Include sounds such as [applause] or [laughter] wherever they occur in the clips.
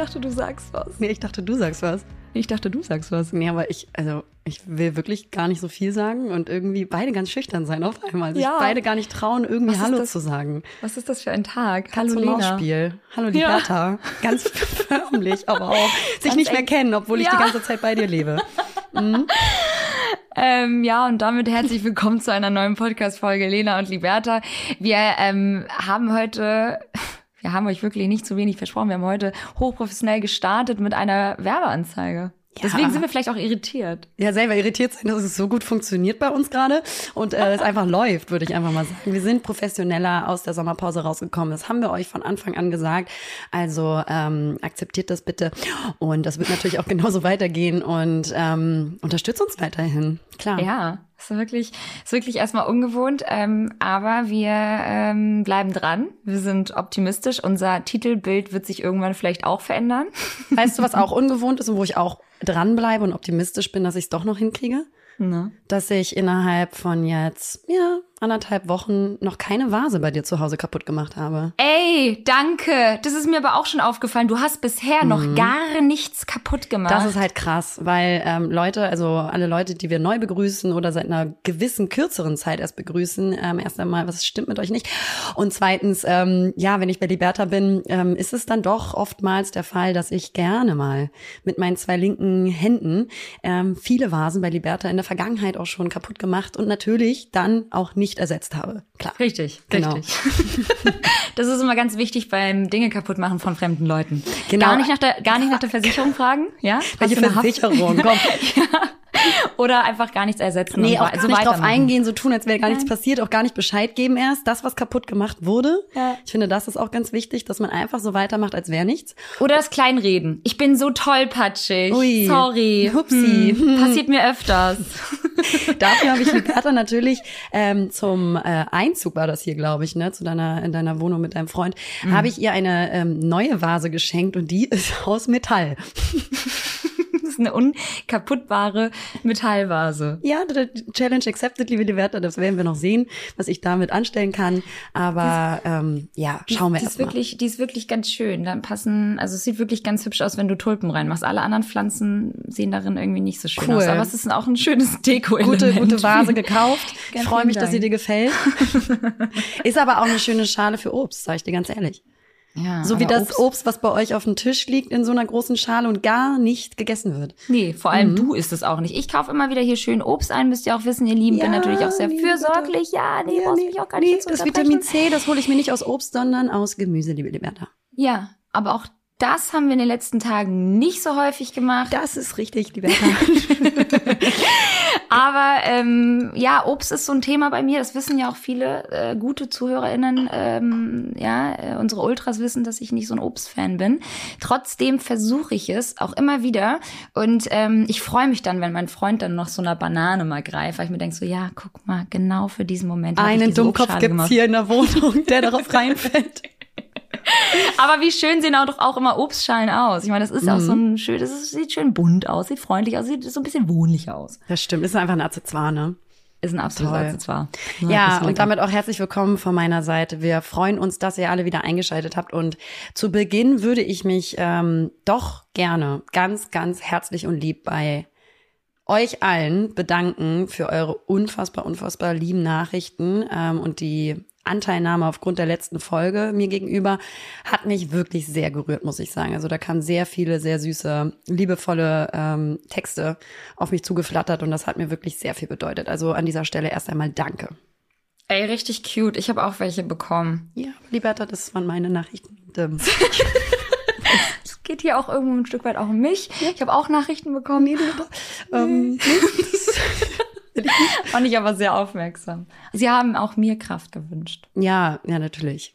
Dachte, du sagst was. Nee, ich dachte, du sagst was. Ich dachte, du sagst was. Nee, aber ich, also ich will wirklich gar nicht so viel sagen und irgendwie beide ganz schüchtern sein auf einmal. Also Ja. beide gar nicht trauen, irgendwie Was Hallo zu sagen. Was ist das für ein Tag? Hallo Hallo Lena. Spiel. Hallo Ja. Liberta. Ganz [laughs] förmlich, aber auch sich Ganz nicht mehr kennen, obwohl ich Ja. die ganze Zeit bei dir lebe. Ähm, ja, und damit herzlich willkommen zu einer neuen Podcast-Folge Lena und Liberta. Wir ähm, haben heute, wir haben euch wirklich nicht zu wenig versprochen, wir haben heute hochprofessionell gestartet mit einer Werbeanzeige. Ja. Deswegen sind wir vielleicht auch irritiert. Ja, selber irritiert sein, dass es so gut funktioniert bei uns gerade und äh, es einfach [laughs] läuft, würde ich einfach mal sagen. Wir sind professioneller aus der Sommerpause rausgekommen. Das haben wir euch von Anfang an gesagt. Also ähm, akzeptiert das bitte und das wird natürlich auch [laughs] genauso weitergehen und ähm, unterstützt uns weiterhin. Klar. Ja, ist wirklich, ist wirklich erstmal ungewohnt, ähm, aber wir ähm, bleiben dran. Wir sind optimistisch. Unser Titelbild wird sich irgendwann vielleicht auch verändern. [laughs] Weißt du, was auch ungewohnt ist und wo ich auch dranbleibe und optimistisch bin, dass ich es doch noch hinkriege? Ne? Dass ich innerhalb von jetzt, ja, anderthalb Wochen noch keine Vase bei dir zu Hause kaputt gemacht habe. Ey, danke. Das ist mir aber auch schon aufgefallen. Du hast bisher noch gar nichts kaputt gemacht. Mhm. Das ist halt krass, weil ähm, Leute, also alle Leute, die wir neu begrüßen oder seit einer gewissen kürzeren Zeit erst begrüßen, ähm, erst einmal, was stimmt mit euch nicht? Und zweitens, ähm, ja, wenn ich bei Liberta bin, ähm, ist es dann doch oftmals der Fall, dass ich gerne mal mit meinen zwei linken Händen ähm, viele Vasen bei Liberta in der Vergangenheit auch schon kaputt gemacht und natürlich dann auch nicht ersetzt habe. Klar. Richtig, Genau. richtig. [laughs] das ist immer ganz wichtig beim Dinge kaputt machen von fremden Leuten. Genau. Gar nicht nach der, gar nicht nach der Versicherung fragen, ja? Welche Versicherung? Komm. [laughs] Oder einfach gar nichts ersetzen. Nee, auch gar so nicht drauf eingehen, so tun, als wäre gar nichts passiert, auch gar nicht Bescheid geben erst. Das, was kaputt gemacht wurde. Ja. Ich finde, das ist auch ganz wichtig, dass man einfach so weitermacht, als wäre nichts. Oder das Kleinreden. Ich bin so tollpatschig. Ui. Sorry. Hupsi. Hm, passiert mir öfters. [laughs] Dafür habe ich Liberta natürlich ähm, zum äh, Einzug war das hier, glaube ich, ne, zu deiner in deiner Wohnung mit deinem Freund, habe ich ihr eine ähm, neue Vase geschenkt und die [laughs] ist aus Metall. Das ist eine unkaputtbare Metallvase. Ja, die Challenge accepted, liebe Liberta, das werden wir noch sehen, was ich damit anstellen kann. Aber ähm, ja, schauen wir Die erst ist mal. wirklich, die ist wirklich ganz schön. Dann passen, also es sieht wirklich ganz hübsch aus, wenn du Tulpen reinmachst. Alle anderen Pflanzen sehen darin irgendwie nicht so schön Cool. aus. Aber es ist auch ein schönes [laughs] Deko-Element. gute, gute Vase gekauft. [laughs] Ich freue mich, dass sie Dank. dir gefällt. [laughs] Ist aber auch eine schöne Schale für Obst, sage ich dir ganz ehrlich. Ja, So wie das Obst. was bei euch auf dem Tisch liegt in so einer großen Schale und gar nicht gegessen wird. Nee, vor Mhm. allem du isst es auch nicht. Ich kaufe immer wieder hier schön Obst ein, müsst ihr auch wissen, ihr Lieben. bin Ja, natürlich auch sehr nee, fürsorglich. Ja, nee, brauchst mich auch gar nicht nee, das. Vitamin C, das hole ich mir nicht aus Obst, sondern aus Gemüse, liebe Liberta. Ja, aber auch das haben wir in den letzten Tagen nicht so häufig gemacht. Das ist richtig, Liberta. [laughs] Aber ähm, ja, Obst ist so ein Thema bei mir. Das wissen ja auch viele äh, gute ZuhörerInnen. Ähm, ja, äh, unsere Ultras wissen, dass ich nicht so ein Obstfan bin. Trotzdem versuche ich es auch immer wieder. Und ähm, ich freue mich dann, wenn mein Freund dann noch so einer Banane mal greift, weil ich mir denke so, ja, guck mal, genau für diesen Moment Einen Dummkopf gibt's gemacht. hier in der Wohnung, der [laughs] darauf reinfällt. [laughs] Aber wie schön sehen auch doch auch immer Obstschalen aus. Ich meine, das ist auch so ein schön, das ist, sieht schön bunt aus, sieht freundlich aus, sieht so ein bisschen wohnlich aus. Das stimmt, ist einfach ein Accessoire, ne? Ist ein Toll. Accessoire. Ja, ist und damit auch herzlich willkommen von meiner Seite. Wir freuen uns, dass ihr alle wieder eingeschaltet habt. Und zu Beginn würde ich mich ähm, doch gerne ganz, ganz herzlich und lieb bei euch allen bedanken für eure unfassbar, unfassbar lieben Nachrichten ähm, und die Anteilnahme aufgrund der letzten Folge mir gegenüber hat mich wirklich sehr gerührt, muss ich sagen. Also da kamen sehr viele, sehr süße, liebevolle ähm, Texte auf mich zugeflattert und das hat mir wirklich sehr viel bedeutet. Also an dieser Stelle erst einmal danke. Ey, richtig cute. Ich habe auch welche bekommen. Ja, Liberta, das waren meine Nachrichten. [laughs] Es geht hier auch irgendwo ein Stück weit auch um mich. Ich habe auch Nachrichten bekommen. nee, Liberta, [laughs] ähm, [laughs] [laughs] Fand ich aber sehr aufmerksam. Sie haben auch mir Kraft gewünscht. ja, ja, natürlich.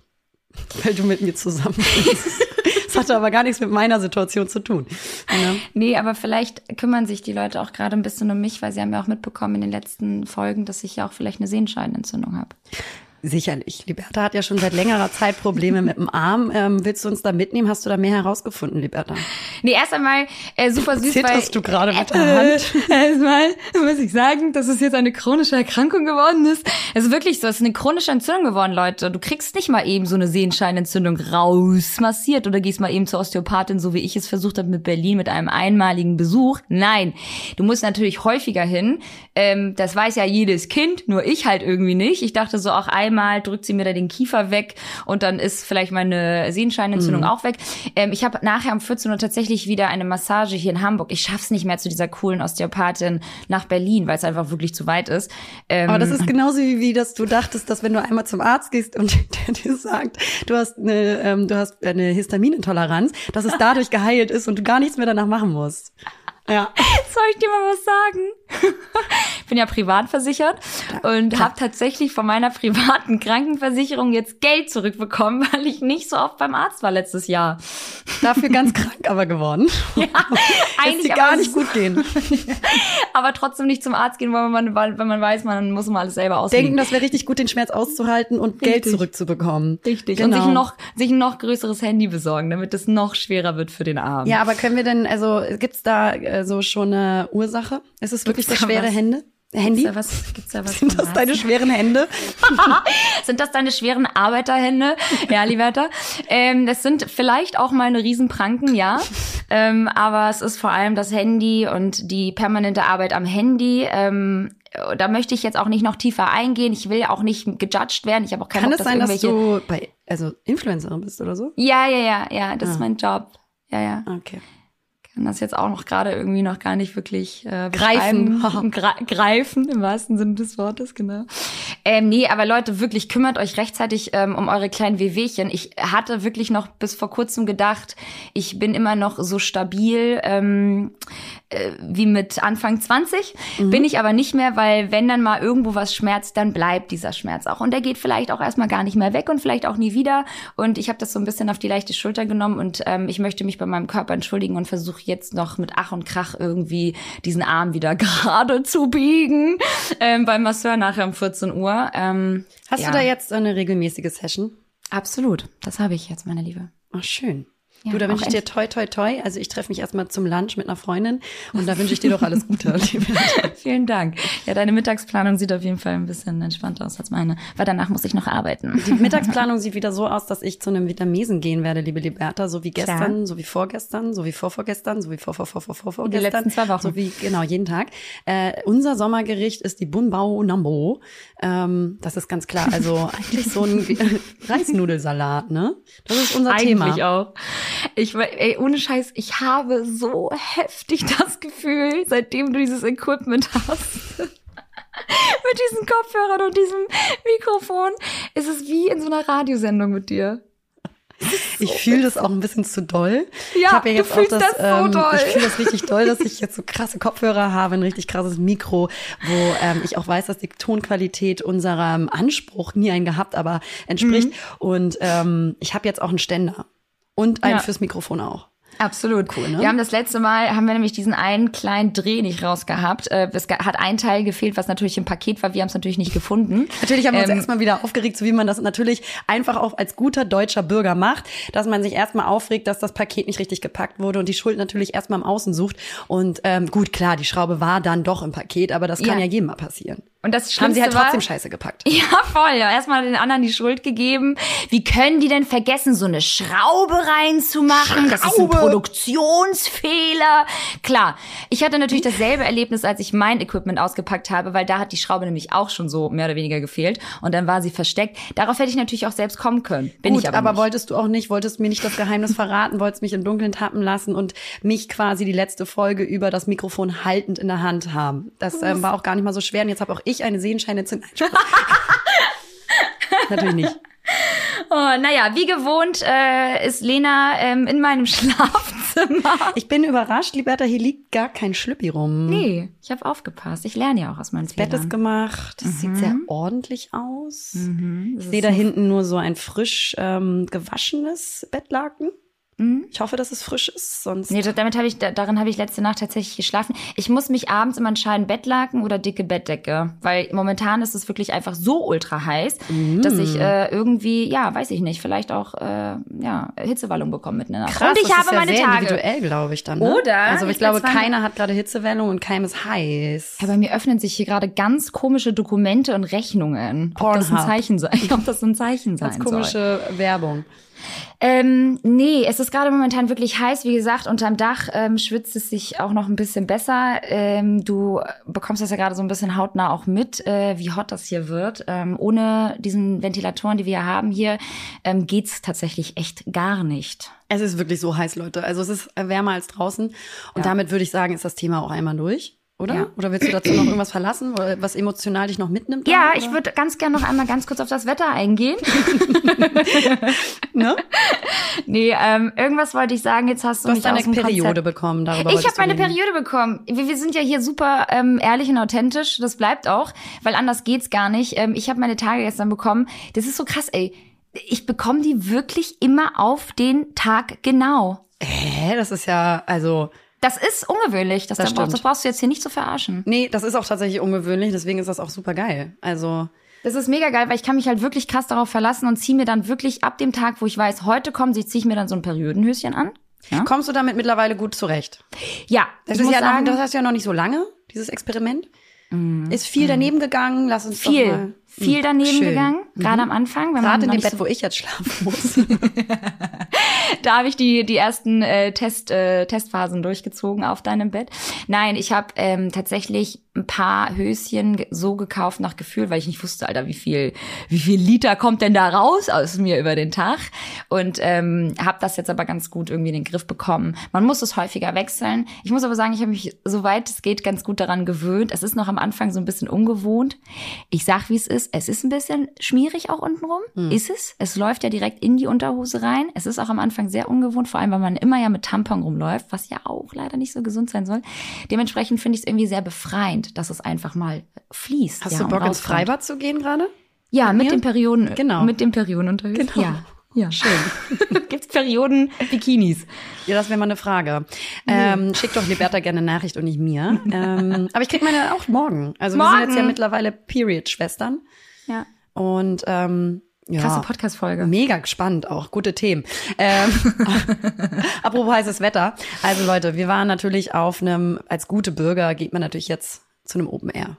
Weil du mit mir zusammen bist. Das hatte aber gar nichts mit meiner Situation zu tun. Ne? Nee, aber vielleicht kümmern sich die Leute auch gerade ein bisschen um mich, weil sie haben ja auch mitbekommen in den letzten Folgen, dass ich ja auch vielleicht eine Sehenscheidenentzündung habe. Sicherlich. Liberta hat ja schon seit längerer Zeit Probleme mit dem Arm. Ähm, willst du uns da mitnehmen? Hast du da mehr herausgefunden, Liberta? Nee, erst einmal äh, super süß, Zitterst weil du gerade mit der Hand? Äh, [laughs] erstmal muss ich sagen, dass es jetzt eine chronische Erkrankung geworden ist. Es ist wirklich so, es ist eine chronische Entzündung geworden, Leute. Du kriegst nicht mal eben so eine Sehenscheinentzündung rausmassiert oder gehst mal eben zur Osteopathin, so wie ich es versucht habe mit Berlin mit einem einmaligen Besuch. Nein, du musst natürlich häufiger hin. Ähm, das weiß ja jedes Kind, nur ich halt irgendwie nicht. Ich dachte so auch einmal drückt sie mir da den Kiefer weg und dann ist vielleicht meine Sehenscheinentzündung auch weg. Ähm, ich habe nachher um 14 Uhr tatsächlich wieder eine Massage hier in Hamburg. Ich schaff's nicht mehr zu dieser coolen Osteopathin nach Berlin, weil es einfach wirklich zu weit ist. Ähm, Aber das ist genauso wie, wie, dass du dachtest, dass wenn du einmal zum Arzt gehst und [laughs] der dir sagt, du hast eine, ähm, du hast eine Histaminintoleranz, dass es [laughs] dadurch geheilt ist und du gar nichts mehr danach machen musst. Ja. [laughs] Soll ich dir mal was sagen? ich [laughs] bin ja privat versichert und habe tatsächlich von meiner privaten Krankenversicherung jetzt Geld zurückbekommen, [laughs] weil ich nicht so oft beim Arzt war letztes Jahr. Dafür ganz krank aber geworden. Ja, eigentlich dir gar nicht gut gehen. aber trotzdem nicht zum Arzt gehen, weil man, weil, wenn man weiß, man muss mal alles selber auslegen. Denken, das wäre richtig gut, den Schmerz auszuhalten und Geld Richtig. zurückzubekommen. Richtig. Genau. Und sich, noch, sich ein noch größeres Handy besorgen, damit es noch schwerer wird für den Arm. Ja, aber können wir denn, also gibt's da äh, so schon eine Ursache? Ist es wirklich Gibt's da schwere? Hände? Handy? Gibt's da was? Gibt's da [laughs] was? Sind das deine schweren Hände? [laughs] Sind das deine schweren Arbeiterhände? Ja, Liberta. Ähm, das sind vielleicht auch mal eine Riesenpranken, ja. Ähm, aber es ist vor allem das Handy und die permanente Arbeit am Handy. Ähm, da möchte ich jetzt auch nicht noch tiefer eingehen. Ich will auch nicht gejudged werden. Ich habe auch keinen Kann Bock, es sein, dass du bei, also Influencerin bist oder so? Ja, ja, ja, ja. Das ist Ah. mein Job. Ja, ja. Okay. Kann das jetzt auch noch gerade irgendwie noch gar nicht wirklich äh, Greifen. [laughs] Gra greifen im wahrsten Sinne des Wortes, genau. Ähm, nee, aber Leute, wirklich kümmert euch rechtzeitig ähm, um eure kleinen Wehwehchen. Ich hatte wirklich noch bis vor kurzem gedacht, ich bin immer noch so stabil ähm, äh, wie mit Anfang 20. Bin ich aber nicht mehr, weil wenn dann mal irgendwo was schmerzt, dann bleibt dieser Schmerz auch. Und der geht vielleicht auch erstmal gar nicht mehr weg und vielleicht auch nie wieder. Und ich habe das so ein bisschen auf die leichte Schulter genommen und ähm, ich möchte mich bei meinem Körper entschuldigen und versuche jetzt noch mit Ach und Krach irgendwie diesen Arm wieder [laughs] gerade zu biegen ähm, beim Masseur nachher um 14 Uhr. Ähm, Hast ja, du da jetzt eine regelmäßige Session? Absolut, das habe ich jetzt, meine Liebe. Ach, schön. Ja, du, da wünsche ich dir toi, toi, toi. Also ich treffe mich erstmal zum Lunch mit einer Freundin und da wünsche ich dir doch alles Gute. [laughs] liebe. [laughs] Vielen Dank. Ja, deine Mittagsplanung sieht auf jeden Fall ein bisschen entspannter aus als meine, weil danach muss ich noch arbeiten. Die [laughs] Mittagsplanung sieht wieder so aus, dass ich zu einem Vietnamesen gehen werde, liebe Liberta, so wie gestern, Klar. so wie vorgestern, so wie vorvorgestern, so wie vor, vor, vor, vor, vor, vorgestern. letzten zwei Wochen. So wie, genau, jeden Tag. Äh, unser Sommergericht ist die Bun Bao Nambo. Ähm, das ist ganz klar. Also eigentlich so ein Reisnudelsalat, ne? Das ist unser Eigentlich Thema. auch. Ich, ey, ohne Scheiß, ich habe so heftig [laughs] das Gefühl, seitdem du dieses Equipment hast. [laughs] mit diesen Kopfhörern und diesem Mikrofon. ist Es wie in so einer Radiosendung mit dir. Ich fühle das auch ein bisschen zu doll. Ja, ich habe ja jetzt auch das, das so ähm, doll. ich fühle das richtig doll, dass [laughs] ich jetzt so krasse Kopfhörer habe, ein richtig krasses Mikro, wo ähm, ich auch weiß, dass die Tonqualität unserem Anspruch nie ein gehabt, aber entspricht. Und ähm, ich habe jetzt auch einen Ständer und einen Ja. fürs Mikrofon auch. Absolut. Cool, ne? Wir haben das letzte Mal, haben wir nämlich diesen einen kleinen Dreh nicht rausgehabt. Äh, Es hat ein Teil gefehlt, was natürlich im Paket war. Wir haben es natürlich nicht gefunden. [laughs] Natürlich haben wir uns Ähm, erstmal wieder aufgeregt, so wie man das natürlich einfach auch als guter deutscher Bürger macht, dass man sich erstmal aufregt, dass das Paket nicht richtig gepackt wurde und die Schuld natürlich erstmal im Außen sucht. Und ähm, gut, klar, die Schraube war dann doch im Paket, aber das kann Ja. ja, jedem mal passieren. Und das Haben Schlimmste sie halt war, trotzdem Scheiße gepackt. [laughs] Ja, voll. Ja, erstmal den anderen die Schuld gegeben. Wie können die denn vergessen, so eine Schraube reinzumachen? Das ist ein Schraube. Produktionsfehler. Klar, ich hatte natürlich dasselbe Erlebnis, als ich mein Equipment ausgepackt habe, weil da hat die Schraube nämlich auch schon so mehr oder weniger gefehlt. Und dann war sie versteckt. Darauf hätte ich natürlich auch selbst kommen können. Bin Gut, ich aber, aber, nicht. wolltest du auch nicht, wolltest mir nicht das Geheimnis verraten, wolltest mich im Dunkeln tappen lassen und mich quasi die letzte Folge über das Mikrofon haltend in der Hand haben. Das ähm, war auch gar nicht mal so schwer. Und jetzt habe auch ich eine Sehenscheinentzündung. Nein, Spaß. [laughs] Natürlich nicht. Oh, naja, wie gewohnt äh, ist Lena ähm, in meinem [laughs] Schlafzimmer. Ich bin überrascht, Liberta, hier liegt gar kein Schlüppi rum. Nee, ich habe aufgepasst. Ich lerne ja auch aus meinen Bett ist gemacht. Das sieht sehr ordentlich aus. Mhm, Ich sehe da hinten nur so ein frisch ähm, gewaschenes Bettlaken. Ich hoffe, dass es frisch ist, sonst. Nee, damit habe ich, da- darin habe ich letzte Nacht tatsächlich geschlafen. Ich muss mich abends immer entscheiden, Bettlaken oder dicke Bettdecke. Weil momentan ist es wirklich einfach so ultra heiß, dass ich äh, irgendwie, ja, weiß ich nicht, vielleicht auch äh, ja, Hitzewallung bekomme der Nacht. Krass, und ich das habe ist ja meine sehr Tage. individuell, glaube ich dann. Ne? Oder? Also ich glaube, keiner hat gerade Hitzewellung und keinem ist heiß. Ja, bei mir öffnen sich hier gerade ganz komische Dokumente und Rechnungen. Ob das ein Pornhub. Zeichen sein, [laughs] ob das ein Zeichen sein Ganz soll. komische Werbung. Ähm, nee, es ist gerade momentan wirklich heiß. Wie gesagt, unterm Dach ähm, schwitzt es sich auch noch ein bisschen besser. Ähm, du bekommst das ja gerade so ein bisschen hautnah auch mit, äh, wie hot das hier wird. Ähm, ohne diesen Ventilatoren, die wir ja haben hier, ähm, geht's tatsächlich echt gar nicht. Es ist wirklich so heiß, Leute. Also es ist wärmer als draußen. Und damit würde ich sagen, ist das Thema auch einmal durch, oder? Ja. Oder willst du dazu noch irgendwas verlassen, was emotional dich noch mitnimmt? Ja, oder? ich würde ganz gerne noch einmal ganz kurz auf das Wetter eingehen. Ne? [laughs] nee, ähm, irgendwas wollte ich sagen. Jetzt hast du, Du hast mich deine aus dem Periode Konzept bekommen. Darüber Ich habe meine reden. Periode bekommen. Wir, wir sind ja hier super ähm, ehrlich und authentisch. Das bleibt auch, weil anders geht's gar nicht. Ähm, ich habe meine Tage gestern bekommen. Das ist so krass, ey. Ich bekomme die wirklich immer auf den Tag genau. Hä, das ist ja, also, Das ist ungewöhnlich. Das, Das das, brauchst, das brauchst du jetzt hier nicht zu verarschen. nee, das ist auch tatsächlich ungewöhnlich, deswegen ist das auch super geil. Also, Das ist mega geil, weil ich kann mich halt wirklich krass darauf verlassen und ziehe mir dann wirklich ab dem Tag, wo ich weiß, heute kommen sie, ziehe ich mir dann so ein Periodenhöschen an. Ja, kommst du damit mittlerweile gut zurecht? ja Das ist ja noch, sagen, das hast ja noch nicht so lange, dieses Experiment. Ist viel daneben gegangen, lass uns doch mal. viel, viel daneben Schön. Mhm. gegangen, gerade am Anfang. Gerade in dem Bett, so wo ich jetzt schlafen [laughs] muss. [laughs] Da habe ich die, die ersten äh, Test, äh, Testphasen durchgezogen auf deinem Bett. Nein, ich habe ähm, tatsächlich ein paar Höschen so gekauft nach Gefühl, weil ich nicht wusste, Alter, wie viel, wie viel Liter kommt denn da raus aus mir über den Tag? Und ähm, habe das jetzt aber ganz gut irgendwie in den Griff bekommen. Man muss es häufiger wechseln. Ich muss aber sagen, ich habe mich, soweit es geht, ganz gut daran gewöhnt. Es ist noch am Anfang so ein bisschen ungewohnt. Ich sag, wie es ist. Es ist ein bisschen schmierig auch untenrum. Ist es? Es läuft ja direkt in die Unterhose rein. Es ist auch am Anfang sehr ungewohnt, vor allem, weil man immer ja mit Tampon rumläuft, was ja auch leider nicht so gesund sein soll. Dementsprechend finde ich es irgendwie sehr befreiend, dass es einfach mal fließt. Hast ja, du Bock ins. Freibad zu gehen gerade? Ja, mit mir? den Perioden. Genau. Mit den Periodenunterhöschen. Genau. Ja. Ja, schön. [laughs] Gibt's Perioden-Bikinis? Ja, das wäre mal eine Frage. Ähm, schick doch Liberta gerne eine Nachricht und nicht mir. ähm, [laughs] aber ich krieg meine auch morgen. Also wir sind jetzt ja Morgen? mittlerweile Period-Schwestern. Ja. Und ähm, ja. Krasse Podcast-Folge. Mega gespannt auch, gute Themen. Ähm, [laughs] apropos heißes Wetter. Also Leute, wir waren natürlich auf einem, als gute Bürger geht man natürlich jetzt zu einem Open Air.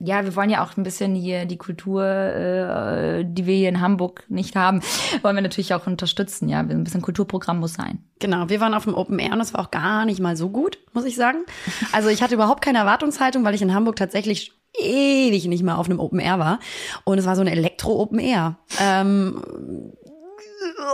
Ja, wir wollen ja auch ein bisschen hier die Kultur, äh, die wir hier in Hamburg nicht haben, wollen wir natürlich auch unterstützen. Ja, ein bisschen Kulturprogramm muss sein. Genau, wir waren auf dem Open Air und es war auch gar nicht mal so gut, muss ich sagen. Also ich hatte überhaupt keine Erwartungshaltung, weil ich in Hamburg tatsächlich ewig nicht mehr auf einem Open Air war. Und es war so ein Elektro-Open Air. Ähm,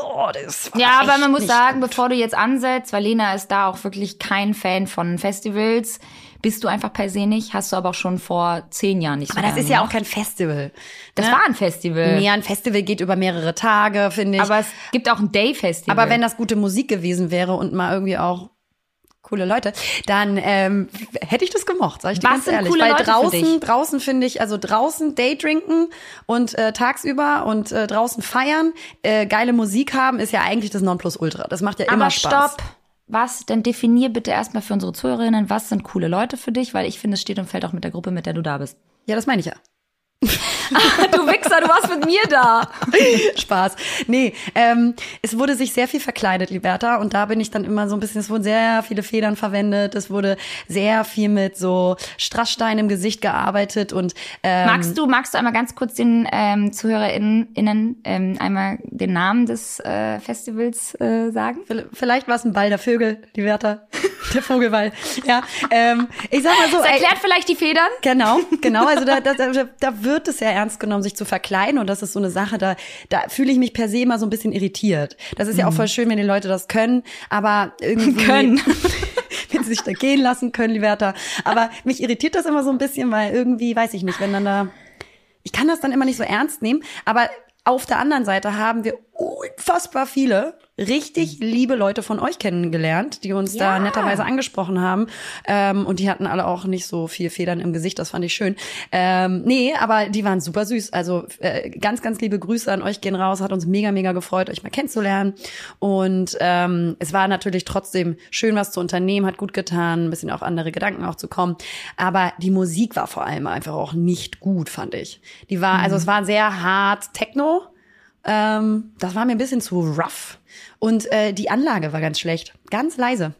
oh, das war Ja, aber man muss sagen, gut. bevor du jetzt ansetzt, weil Lena ist da auch wirklich kein Fan von Festivals, bist du einfach per se nicht, hast du aber auch schon vor zehn Jahren nicht so Aber das gern ist ja auch kein Festival. Das ne? war ein Festival. Nee, ein Festival geht über mehrere Tage, finde ich. aber es gibt auch ein Day-Festival. Aber wenn das gute Musik gewesen wäre und mal irgendwie auch coole Leute, dann ähm, hätte ich das gemocht, sag ich dir Was ganz sind ehrlich. coole Weil Leute für draußen, dich? draußen finde ich, also draußen Daydrinken und äh, tagsüber und äh, draußen feiern, äh, geile Musik haben, ist ja eigentlich das Nonplusultra. Das macht ja immer aber Spaß. stopp. Was? Denn definier bitte erstmal für unsere Zuhörerinnen, was sind coole Leute für dich, weil ich finde, es steht und fällt auch mit der Gruppe, mit der du da bist. Ja, das meine ich ja. [laughs] [laughs] du Wichser, du warst mit mir da. [laughs] Spaß. Nee, ähm, es wurde sich sehr viel verkleidet, Liberta. Und da bin ich dann immer so ein bisschen, es wurden sehr viele Federn verwendet. Es wurde sehr viel mit so Strassstein im Gesicht gearbeitet und ähm, Magst du, magst du einmal ganz kurz den ähm, ZuhörerInnen innen, ähm, einmal den Namen des äh, Festivals äh, sagen? Vielleicht war es ein Ball der Vögel, Liberta. Der Vogelball. Ja. Ähm, ich sag mal so, Das ey, erklärt vielleicht die Federn. Genau, genau. Also da, [laughs] da, da, wird es sehr ernst genommen, sich zu verkleiden. Und das ist so eine Sache, da, da fühle ich mich per se immer so ein bisschen irritiert. Das ist ja auch voll schön, wenn die Leute das können, aber irgendwie. [laughs] Können. [laughs] wenn sie sich da gehen lassen können, Liberta. Aber mich irritiert das immer so ein bisschen, weil irgendwie, weiß ich nicht, wenn dann da. Ich kann das dann immer nicht so ernst nehmen, aber auf der anderen Seite haben wir unfassbar viele richtig liebe Leute von euch kennengelernt, die uns Ja. da netterweise angesprochen haben. Ähm, und die hatten alle auch nicht so viel Federn im Gesicht, das fand ich schön. Ähm, nee, aber die waren super süß. Also äh, ganz, ganz liebe Grüße an euch gehen raus. Hat uns mega, mega gefreut, euch mal kennenzulernen. Und ähm, es war natürlich trotzdem schön, was zu unternehmen, hat gut getan, ein bisschen auf andere Gedanken auch zu kommen. Aber die Musik war vor allem einfach auch nicht gut, fand ich. Die war, also es war sehr hart Techno. Ähm, das war mir ein bisschen zu rough. Und äh, die Anlage war ganz schlecht. Ganz leise.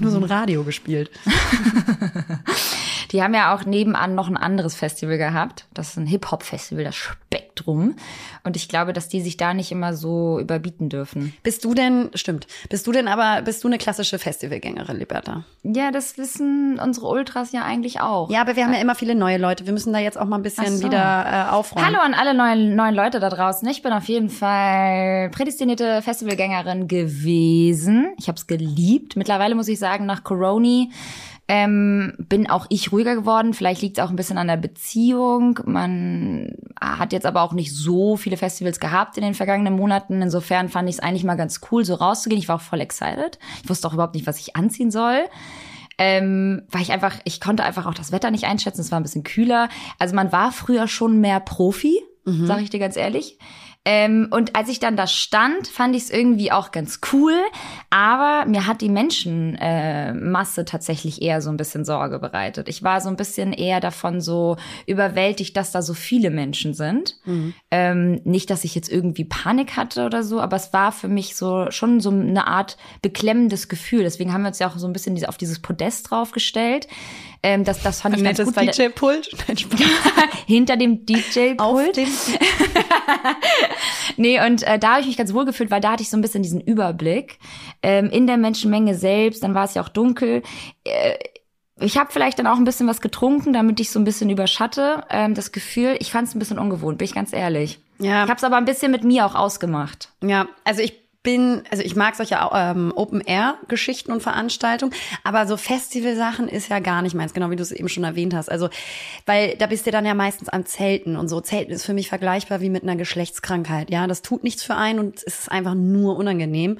Nur so ein Radio gespielt. [laughs] Die haben ja auch nebenan noch ein anderes Festival gehabt. Das ist ein Hip-Hop-Festival, das Spektrum. Und ich glaube, dass die sich da nicht immer so überbieten dürfen. Bist du denn, stimmt, bist du denn aber, bist du eine klassische Festivalgängerin, Liberta? Ja, das wissen unsere Ultras ja eigentlich auch. Ja, aber wir haben ja immer viele neue Leute. Wir müssen da jetzt auch mal ein bisschen so. wieder äh, aufräumen. Hallo an alle neuen, neuen Leute da draußen. Ich bin auf jeden Fall prädestinierte Festivalgängerin gewesen. Ich habe es geliebt. Mittlerweile muss ich sagen, nach Coroni ähm, bin auch ich ruhiger geworden. Vielleicht liegt es auch ein bisschen an der Beziehung. Man hat jetzt aber auch nicht so viele Festivals gehabt in den vergangenen Monaten. Insofern fand ich es eigentlich mal ganz cool, so rauszugehen. Ich war auch voll excited. Ich wusste auch überhaupt nicht, was ich anziehen soll. Ähm, weil ich einfach, ich konnte einfach auch das Wetter nicht einschätzen. Es war ein bisschen kühler. Also man war früher schon mehr Profi, sage ich dir ganz ehrlich. Ähm, und als ich dann da stand, fand ich es irgendwie auch ganz cool. Aber mir hat die Menschenmasse äh, tatsächlich eher so ein bisschen Sorge bereitet. Ich war so ein bisschen eher davon so überwältigt, dass da so viele Menschen sind. Ähm, nicht, dass ich jetzt irgendwie Panik hatte oder so, aber es war für mich so schon so eine Art beklemmendes Gefühl. Deswegen haben wir uns ja auch so ein bisschen auf dieses Podest draufgestellt. Ähm, das, das fand ich ganz Nettes gut, weil DJ-Pult. [laughs] [laughs] Hinter dem DJ-Pult. Auf dem [laughs] Nee, und äh, da habe ich mich ganz wohl gefühlt, weil da hatte ich so ein bisschen diesen Überblick ähm, in der Menschenmenge selbst. Dann war es ja auch dunkel. Äh, ich habe vielleicht dann auch ein bisschen was getrunken, damit ich so ein bisschen überschatte. Ähm, das Gefühl, ich fand es ein bisschen ungewohnt, bin ich ganz ehrlich. Ja. Ich habe es aber ein bisschen mit mir auch ausgemacht. Ja, also ich bin, also ich mag solche ähm, Open-Air-Geschichten und Veranstaltungen, aber so Festivalsachen ist ja gar nicht meins, genau wie du es eben schon erwähnt hast. Also, weil da bist du dann ja meistens am Zelten und so. Zelten ist für mich vergleichbar wie mit einer Geschlechtskrankheit. Ja, das tut nichts für einen und es ist einfach nur unangenehm.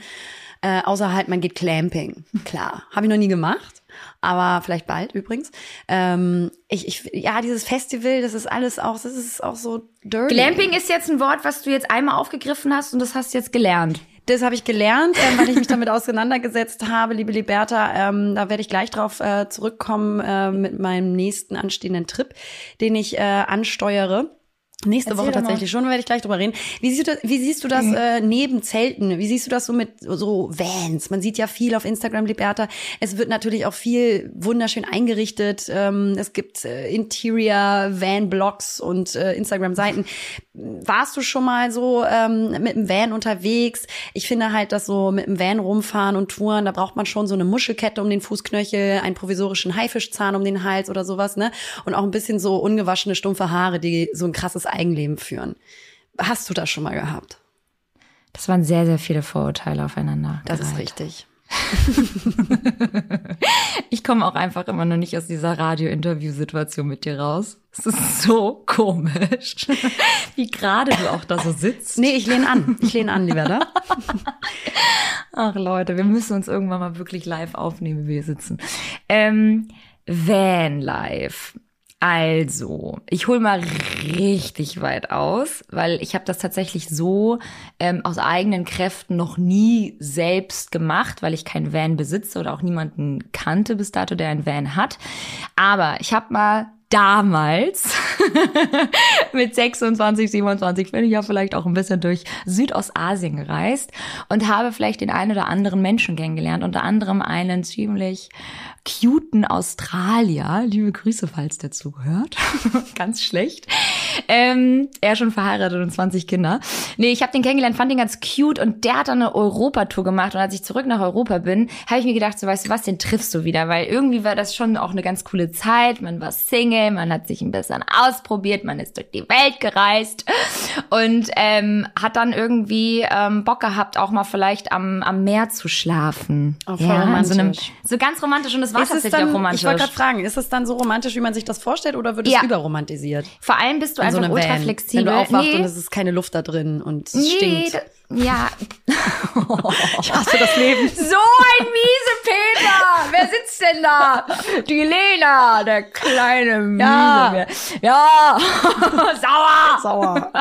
Äh, außer halt, man geht Clamping. Klar, habe ich noch nie gemacht. Aber vielleicht bald übrigens. Ähm, ich, ich, ja, dieses Festival, das ist alles auch, das ist auch so dirty. Glamping ist jetzt ein Wort, was du jetzt einmal aufgegriffen hast und das hast du jetzt gelernt. Das habe ich gelernt, ähm, weil ich mich damit [laughs] auseinandergesetzt habe, liebe Liberta. Ähm, da werde ich gleich drauf äh, zurückkommen äh, mit meinem nächsten anstehenden Trip, den ich äh, ansteuere. Nächste Erzähl Woche mal. tatsächlich schon, werde ich gleich drüber reden. Wie siehst du das, wie siehst du das äh, neben Zelten? Wie siehst du das so mit so Vans? Man sieht ja viel auf Instagram, Liberta. Es wird natürlich auch viel wunderschön eingerichtet. Ähm, es gibt äh, Interior, Van-Blogs und äh, Instagram-Seiten. Warst du schon mal so ähm, mit dem Van unterwegs? Ich finde halt, dass so mit dem Van rumfahren und touren, da braucht man schon so eine Muschelkette um den Fußknöchel, einen provisorischen Haifischzahn um den Hals oder sowas, ne? Und auch ein bisschen so ungewaschene, stumpfe Haare, die so ein krasses Eigenleben führen. Hast du das schon mal gehabt? Das waren sehr, sehr viele Vorurteile aufeinander. Das ist gereiht. richtig. [laughs] Ich komme auch einfach immer noch nicht aus dieser Radio-Interview-Situation mit dir raus. Es ist so komisch, [laughs] wie gerade du auch da so sitzt. Nee, ich lehne an. Ich lehne an, lieber, ne? [laughs] Ach Leute, wir müssen uns irgendwann mal wirklich live aufnehmen, wie wir sitzen. Ähm, Van Life. Also, ich hole mal richtig weit aus, weil ich habe das tatsächlich so ähm, aus eigenen Kräften noch nie selbst gemacht, weil ich kein Van besitze oder auch niemanden kannte bis dato, der ein Van hat. Aber ich habe mal damals [laughs] mit 26, 27 bin ich ja vielleicht auch ein bisschen durch Südostasien gereist und habe vielleicht den einen oder anderen Menschen kennengelernt, unter anderem einen ziemlich cuten Australier. Liebe Grüße, falls der zugehört. [laughs] ganz schlecht. Ähm, er schon verheiratet und 20 Kinder. Nee, ich habe den kennengelernt, fand ihn ganz cute und der hat dann eine Europatour gemacht und als ich zurück nach Europa bin, habe ich mir gedacht, so weißt du was, den triffst du wieder, weil irgendwie war das schon auch eine ganz coole Zeit. Man war Single, man hat sich ein bisschen ausprobiert, man ist durch die Welt gereist und ähm, hat dann irgendwie ähm, Bock gehabt, auch mal vielleicht am, am Meer zu schlafen. Oh, voll in so, einem, romantisch. so ganz romantisch und es war Ist es tatsächlich dann, auch romantisch. ich wollte gerade fragen, ist es dann so romantisch, wie man sich das vorstellt, oder wird es Ja. überromantisiert? Vor allem bist du in so einfach einem ultra Van. flexibel. Wenn du aufwachst Nee. und es ist keine Luft da drin und es Nee, stinkt. ja. [laughs] Ich hasse das Leben. [laughs] So ein miese Peter! Sitzt denn da? Die Lena, der kleine miese. Ja. Ja. [laughs] Sauer. Sauer.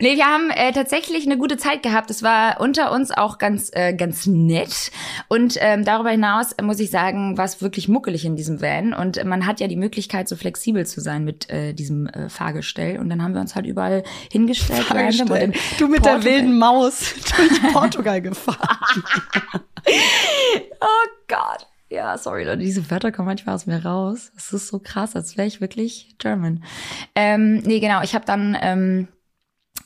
Nee, wir haben äh, tatsächlich eine gute Zeit gehabt. Es war unter uns auch ganz, äh, ganz nett. Und ähm, darüber hinaus äh, muss ich sagen, war es wirklich muckelig in diesem Van. Und äh, man hat ja die Möglichkeit, so flexibel zu sein mit äh, diesem äh, Fahrgestell. Und dann haben wir uns halt überall hingestellt. in Du mit der Portugal- wilden Maus [laughs] durch Portugal gefahren. [laughs] Oh Gott. Ja, sorry, Leute, diese Wörter kommen manchmal aus mir raus. Das ist so krass, als wäre ich wirklich German. Ähm, nee, genau, ich habe dann, ähm,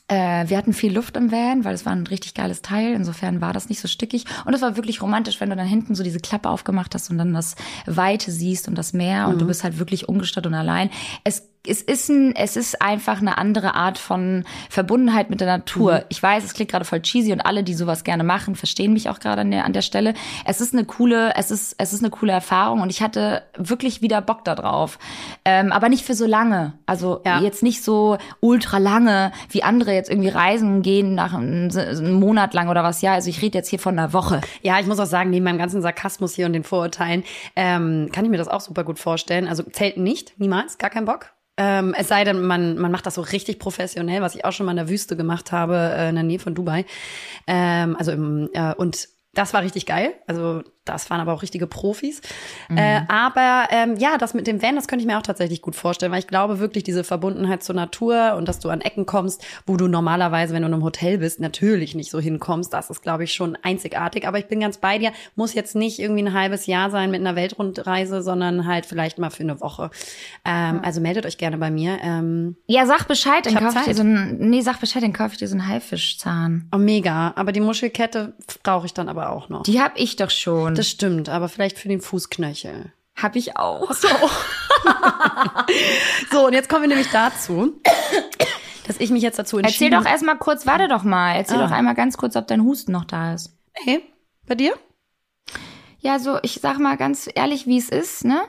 äh, wir hatten viel Luft im Van, weil es war ein richtig geiles Teil. Insofern war das nicht so stickig. Und es war wirklich romantisch, wenn du dann hinten so diese Klappe aufgemacht hast und dann das Weite siehst und das Meer und du bist halt wirklich ungestört und allein. Es es ist ein, es ist einfach eine andere Art von Verbundenheit mit der Natur. Ich weiß, es klingt gerade voll cheesy und alle, die sowas gerne machen, verstehen mich auch gerade an der, an der Stelle. Es ist eine coole, es ist, es ist eine coole Erfahrung und ich hatte wirklich wieder Bock da drauf. Ähm, aber nicht für so lange. Also Ja. jetzt nicht so ultra lange, wie andere jetzt irgendwie reisen gehen nach einem, einem Monat lang oder was. Ja, also ich rede jetzt hier von einer Woche. Ja, ich muss auch sagen, neben meinem ganzen Sarkasmus hier und den Vorurteilen, ähm, kann ich mir das auch super gut vorstellen. Also Zelten nicht, niemals, gar kein Bock. Ähm, es sei denn, man, man macht das so richtig professionell, was ich auch schon mal in der Wüste gemacht habe, äh, in der Nähe von Dubai. Ähm, also im, äh, und das war richtig geil. Also das waren aber auch richtige Profis. Äh, aber ähm, ja, das mit dem Van, das könnte ich mir auch tatsächlich gut vorstellen, weil ich glaube wirklich diese Verbundenheit zur Natur und dass du an Ecken kommst, wo du normalerweise, wenn du in einem Hotel bist, natürlich nicht so hinkommst. Das ist, glaube ich, schon einzigartig. Aber ich bin ganz bei dir. Muss jetzt nicht irgendwie ein halbes Jahr sein mit einer Weltrundreise, sondern halt vielleicht mal für eine Woche. Ähm, Also meldet euch gerne bei mir. Ähm, Ja, sag Bescheid, dann hab kauf ich dir so einen, nee, sag Bescheid, dann kauf ich dir so einen Haifischzahn. oh, mega. Aber die Muschelkette brauche ich dann aber auch noch. Die hab ich doch schon. Das stimmt, aber vielleicht für den Fußknöchel. hab ich auch. [laughs] So, und jetzt kommen wir nämlich dazu, dass ich mich jetzt dazu Erzähl entschieden doch erstmal kurz, warte doch mal. Erzähl Ah. doch einmal ganz kurz, ob dein Husten noch da ist. Hey, bei dir? Ja, so, ich sag mal ganz ehrlich, wie es ist, ne?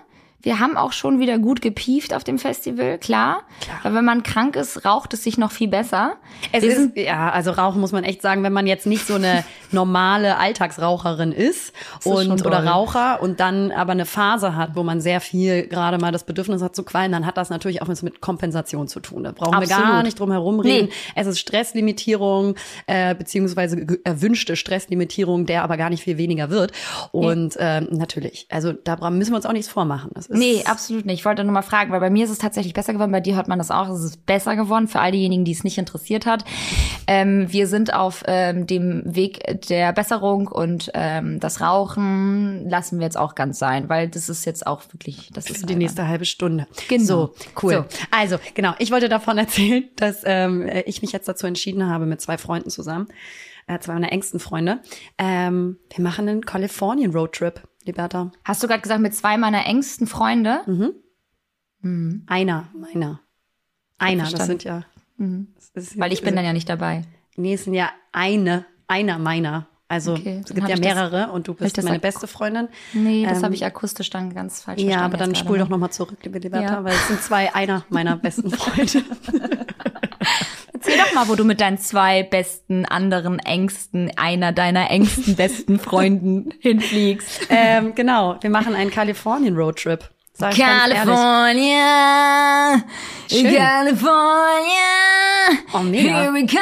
Wir haben auch schon wieder gut gepieft auf dem Festival, klar. Klar. Weil wenn man krank ist, raucht es sich noch viel besser. Es Wir ist, ja, also Rauchen muss man echt sagen, wenn man jetzt nicht so eine [laughs] normale Alltagsraucherin ist ist und oder Raucher und dann aber eine Phase hat, wo man sehr viel gerade mal das Bedürfnis hat zu qualmen, dann hat das natürlich auch was mit Kompensation zu tun. Da brauchen wir gar Absolut. nicht drum herum reden. Nee. Es ist Stresslimitierung, äh, beziehungsweise erwünschte Stresslimitierung, der aber gar nicht viel weniger wird. Und ähm, natürlich, also da müssen wir uns auch nichts vormachen. Das ist, Nee, absolut nicht. Ich wollte nur mal fragen, weil bei mir ist es tatsächlich besser geworden. Bei dir hört man das auch. Es ist besser geworden für all diejenigen, die es nicht interessiert hat. Ähm, wir sind auf ähm, dem Weg der Besserung und ähm, das Rauchen lassen wir jetzt auch ganz sein, weil das ist jetzt auch wirklich, das ist die nächste halbe Stunde. Genau. So, cool. So. Also, genau, ich wollte davon [laughs] erzählen, dass ähm, ich mich jetzt dazu entschieden habe, mit zwei Freunden zusammen, äh, zwei meiner engsten Freunde, ähm, wir machen einen Kalifornien Roadtrip, Liberta. Hast du gerade gesagt, mit zwei meiner engsten Freunde? Einer meiner. Einer, das sind ja. das ist- Weil ich bin dann ja nicht dabei. Nee, es sind ja eine, einer meiner. Also Okay, es gibt ja ich das- mehrere und du bist meine beste Freundin. Nee, das Ähm, habe ich akustisch dann ganz falsch Ja, verstanden. aber dann spul doch noch mal zurück, liebe Liberta, Ja. weil es sind zwei einer meiner besten [laughs] Freunde. Erzähl doch mal, wo du mit deinen zwei besten, anderen, engsten, einer deiner engsten, besten Freunden [laughs] hinfliegst. ähm, genau, wir machen einen Kalifornien Roadtrip. Sag ich ganz ehrlich. California. California, Oh, mega. here we come.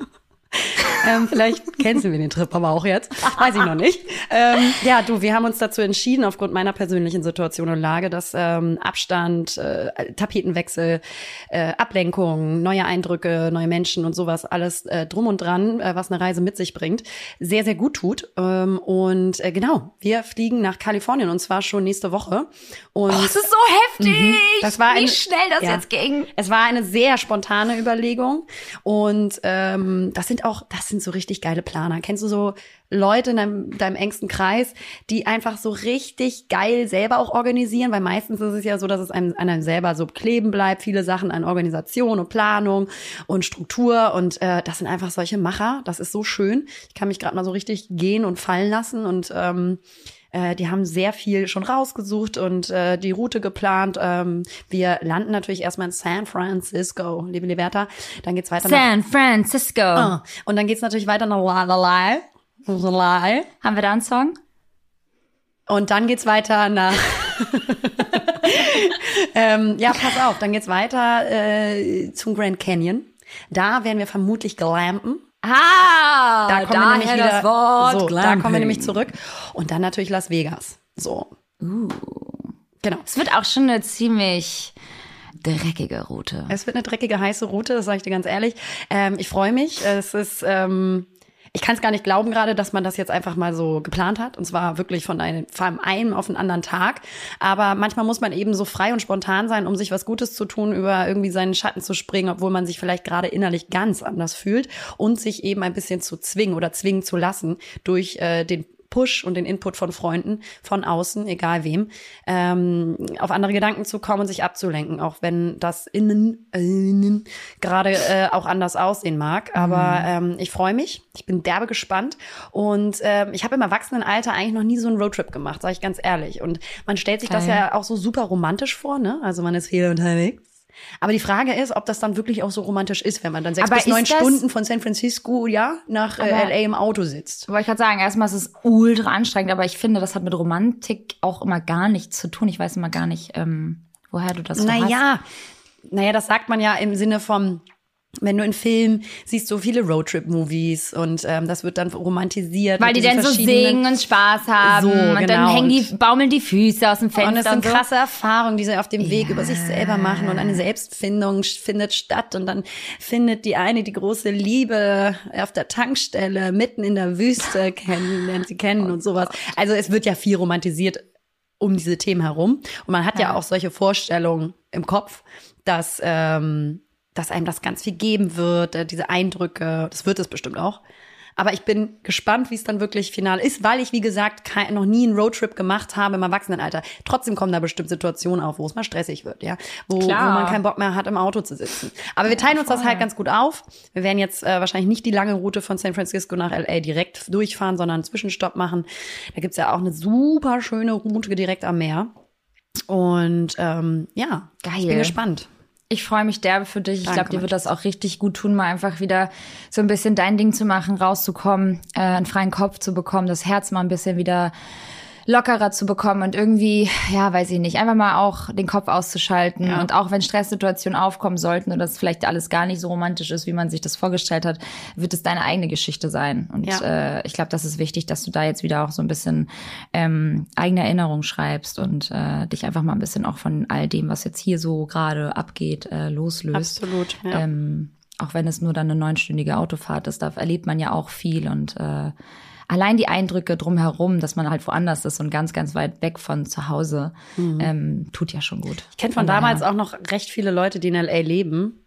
Ähm, vielleicht kennst du den Trip aber auch jetzt. Weiß ich noch nicht. Ähm, ja, du, wir haben uns dazu entschieden, aufgrund meiner persönlichen Situation und Lage, dass ähm, Abstand, äh, Tapetenwechsel, äh, Ablenkung, neue Eindrücke, neue Menschen und sowas, alles äh, drum und dran, äh, was eine Reise mit sich bringt, sehr, sehr gut tut. Ähm, und äh, genau, wir fliegen nach Kalifornien und zwar schon nächste Woche. Und Das ist so heftig. Mhm. Das war Wie schnell das ja. jetzt ging. Es war eine sehr spontane Überlegung und ähm, das sind auch, das sind so richtig geile Planer. Kennst du so Leute in deinem, deinem engsten Kreis, die einfach so richtig geil selber auch organisieren? Weil meistens ist es ja so, dass es einem, an einem selber so kleben bleibt, viele Sachen an Organisation und Planung und Struktur und äh, das sind einfach solche Macher. Das ist so schön. Ich kann mich gerade mal so richtig gehen und fallen lassen und ähm, Äh, die haben sehr viel schon rausgesucht und äh, die Route geplant. Ähm, wir landen natürlich erstmal in San Francisco, liebe Liberta. Dann geht's weiter San Francisco. nach. Ah, und dann geht's natürlich weiter nach Lalala. Lalala. Haben wir da einen Song? Und dann geht's weiter nach. [laughs] ähm, ja, pass auf, dann geht's weiter äh, zum Grand Canyon. Da werden wir vermutlich glampen. Ah, Da kommen wir nämlich wieder. das Wort so, da kommen wir nämlich zurück. Und dann natürlich Las Vegas. So. Uh. Genau. Es wird auch schon eine ziemlich dreckige Route. Es wird eine dreckige, heiße Route, das sage ich dir ganz ehrlich. Ähm, ich freue mich. Es ist, ähm, ich kann es gar nicht glauben gerade, dass man das jetzt einfach mal so geplant hat. Und zwar wirklich von einem, von einem auf einen anderen Tag. Aber manchmal muss man eben so frei und spontan sein, um sich was Gutes zu tun, über irgendwie seinen Schatten zu springen, obwohl man sich vielleicht gerade innerlich ganz anders fühlt und sich eben ein bisschen zu zwingen oder zwingen zu lassen durch äh, den Push und den Input von Freunden von außen, egal wem, ähm, auf andere Gedanken zu kommen und sich abzulenken, auch wenn das innen, innen gerade äh, auch anders aussehen mag. Aber ähm, ich freue mich, ich bin derbe gespannt und ähm, ich habe im Erwachsenenalter eigentlich noch nie so einen Roadtrip gemacht, sage ich ganz ehrlich. Und man stellt sich das Geil. ja auch so super romantisch vor, ne? Also man ist viel unterwegs. Aber die Frage ist, ob das dann wirklich auch so romantisch ist, wenn man dann sechs Aber bis neun Stunden von San Francisco, ja, nach äh, Aber- LA im Auto sitzt. Wollte ich gerade sagen, erstmal ist es ultra anstrengend, aber ich finde, das hat mit Romantik auch immer gar nichts zu tun. Ich weiß immer gar nicht, ähm, woher du das so hast. Naja, naja, das sagt man ja im Sinne von, wenn du in Filmen siehst, so viele Roadtrip-Movies und ähm, das wird dann romantisiert. Weil die dann so singen und Spaß haben So, und genau. dann hängen die, baumeln die Füße aus dem Fenster. Und es sind so. krasse Erfahrungen, die sie auf dem Weg über sich selber machen und eine Selbstfindung findet statt und dann findet die eine die große Liebe auf der Tankstelle mitten in der Wüste [laughs] kennen, lernt sie kennen und sowas. Also es wird ja viel romantisiert um diese Themen herum und man hat ja, Ja. auch solche Vorstellungen im Kopf, dass ähm, dass einem das ganz viel geben wird, äh, diese Eindrücke, das wird es bestimmt auch. Aber ich bin gespannt, wie es dann wirklich final ist, weil ich, wie gesagt, kein, noch nie einen Roadtrip gemacht habe im Erwachsenenalter. Trotzdem kommen da bestimmt Situationen auf, wo es mal stressig wird, ja. Wo, wo man keinen Bock mehr hat, im Auto zu sitzen. Aber wir teilen uns das halt ganz gut auf. Wir werden jetzt äh, wahrscheinlich nicht die lange Route von San Francisco nach LA direkt durchfahren, sondern einen Zwischenstopp machen. Da gibt's ja auch eine super schöne Route direkt am Meer. Und ähm, ja, ich Geil. bin gespannt. Ich freue mich derbe für dich. Ich glaube, dir wird das auch richtig gut tun, mal einfach wieder so ein bisschen dein Ding zu machen, rauszukommen, äh, einen freien Kopf zu bekommen, das Herz mal ein bisschen wieder lockerer zu bekommen und irgendwie, ja, weiß ich nicht, einfach mal auch den Kopf auszuschalten. Ja. Und auch wenn Stresssituationen aufkommen sollten und das vielleicht alles gar nicht so romantisch ist, wie man sich das vorgestellt hat, wird es deine eigene Geschichte sein. Und Ja. äh, ich glaube, das ist wichtig, dass du da jetzt wieder auch so ein bisschen ähm, eigene Erinnerungen schreibst und äh, dich einfach mal ein bisschen auch von all dem, was jetzt hier so gerade abgeht, äh, loslöst. Absolut. Ja. Ähm, auch wenn es nur dann eine neunstündige Autofahrt ist, da erlebt man ja auch viel und äh, allein die Eindrücke drumherum, dass man halt woanders ist und ganz, ganz weit weg von zu Hause, ähm, tut ja schon gut. Ich kenne von damals auch noch recht viele Leute, die in LA leben.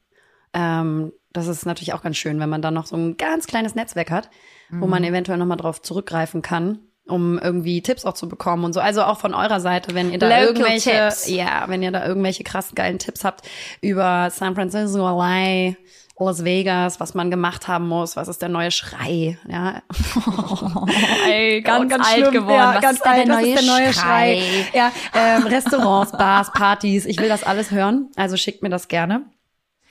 Ähm, das ist natürlich auch ganz schön, wenn man dann noch so ein ganz kleines Netzwerk hat, wo man eventuell nochmal drauf zurückgreifen kann, um irgendwie Tipps auch zu bekommen und so. Also auch von eurer Seite, wenn ihr da Local irgendwelche, Tips. ja, wenn ihr da irgendwelche krassen geilen Tipps habt über San Francisco, LA, Las Vegas, was man gemacht haben muss, was ist der neue Schrei, ja. [laughs] Ey, ganz, ganz alt schlimm. geworden. Ja, was ganz ist alt. der neue, ist der neue Schrei? Schrei? Ja, ähm, Restaurants, [laughs] Bars, Partys. Ich will das alles hören. Also schickt mir das gerne.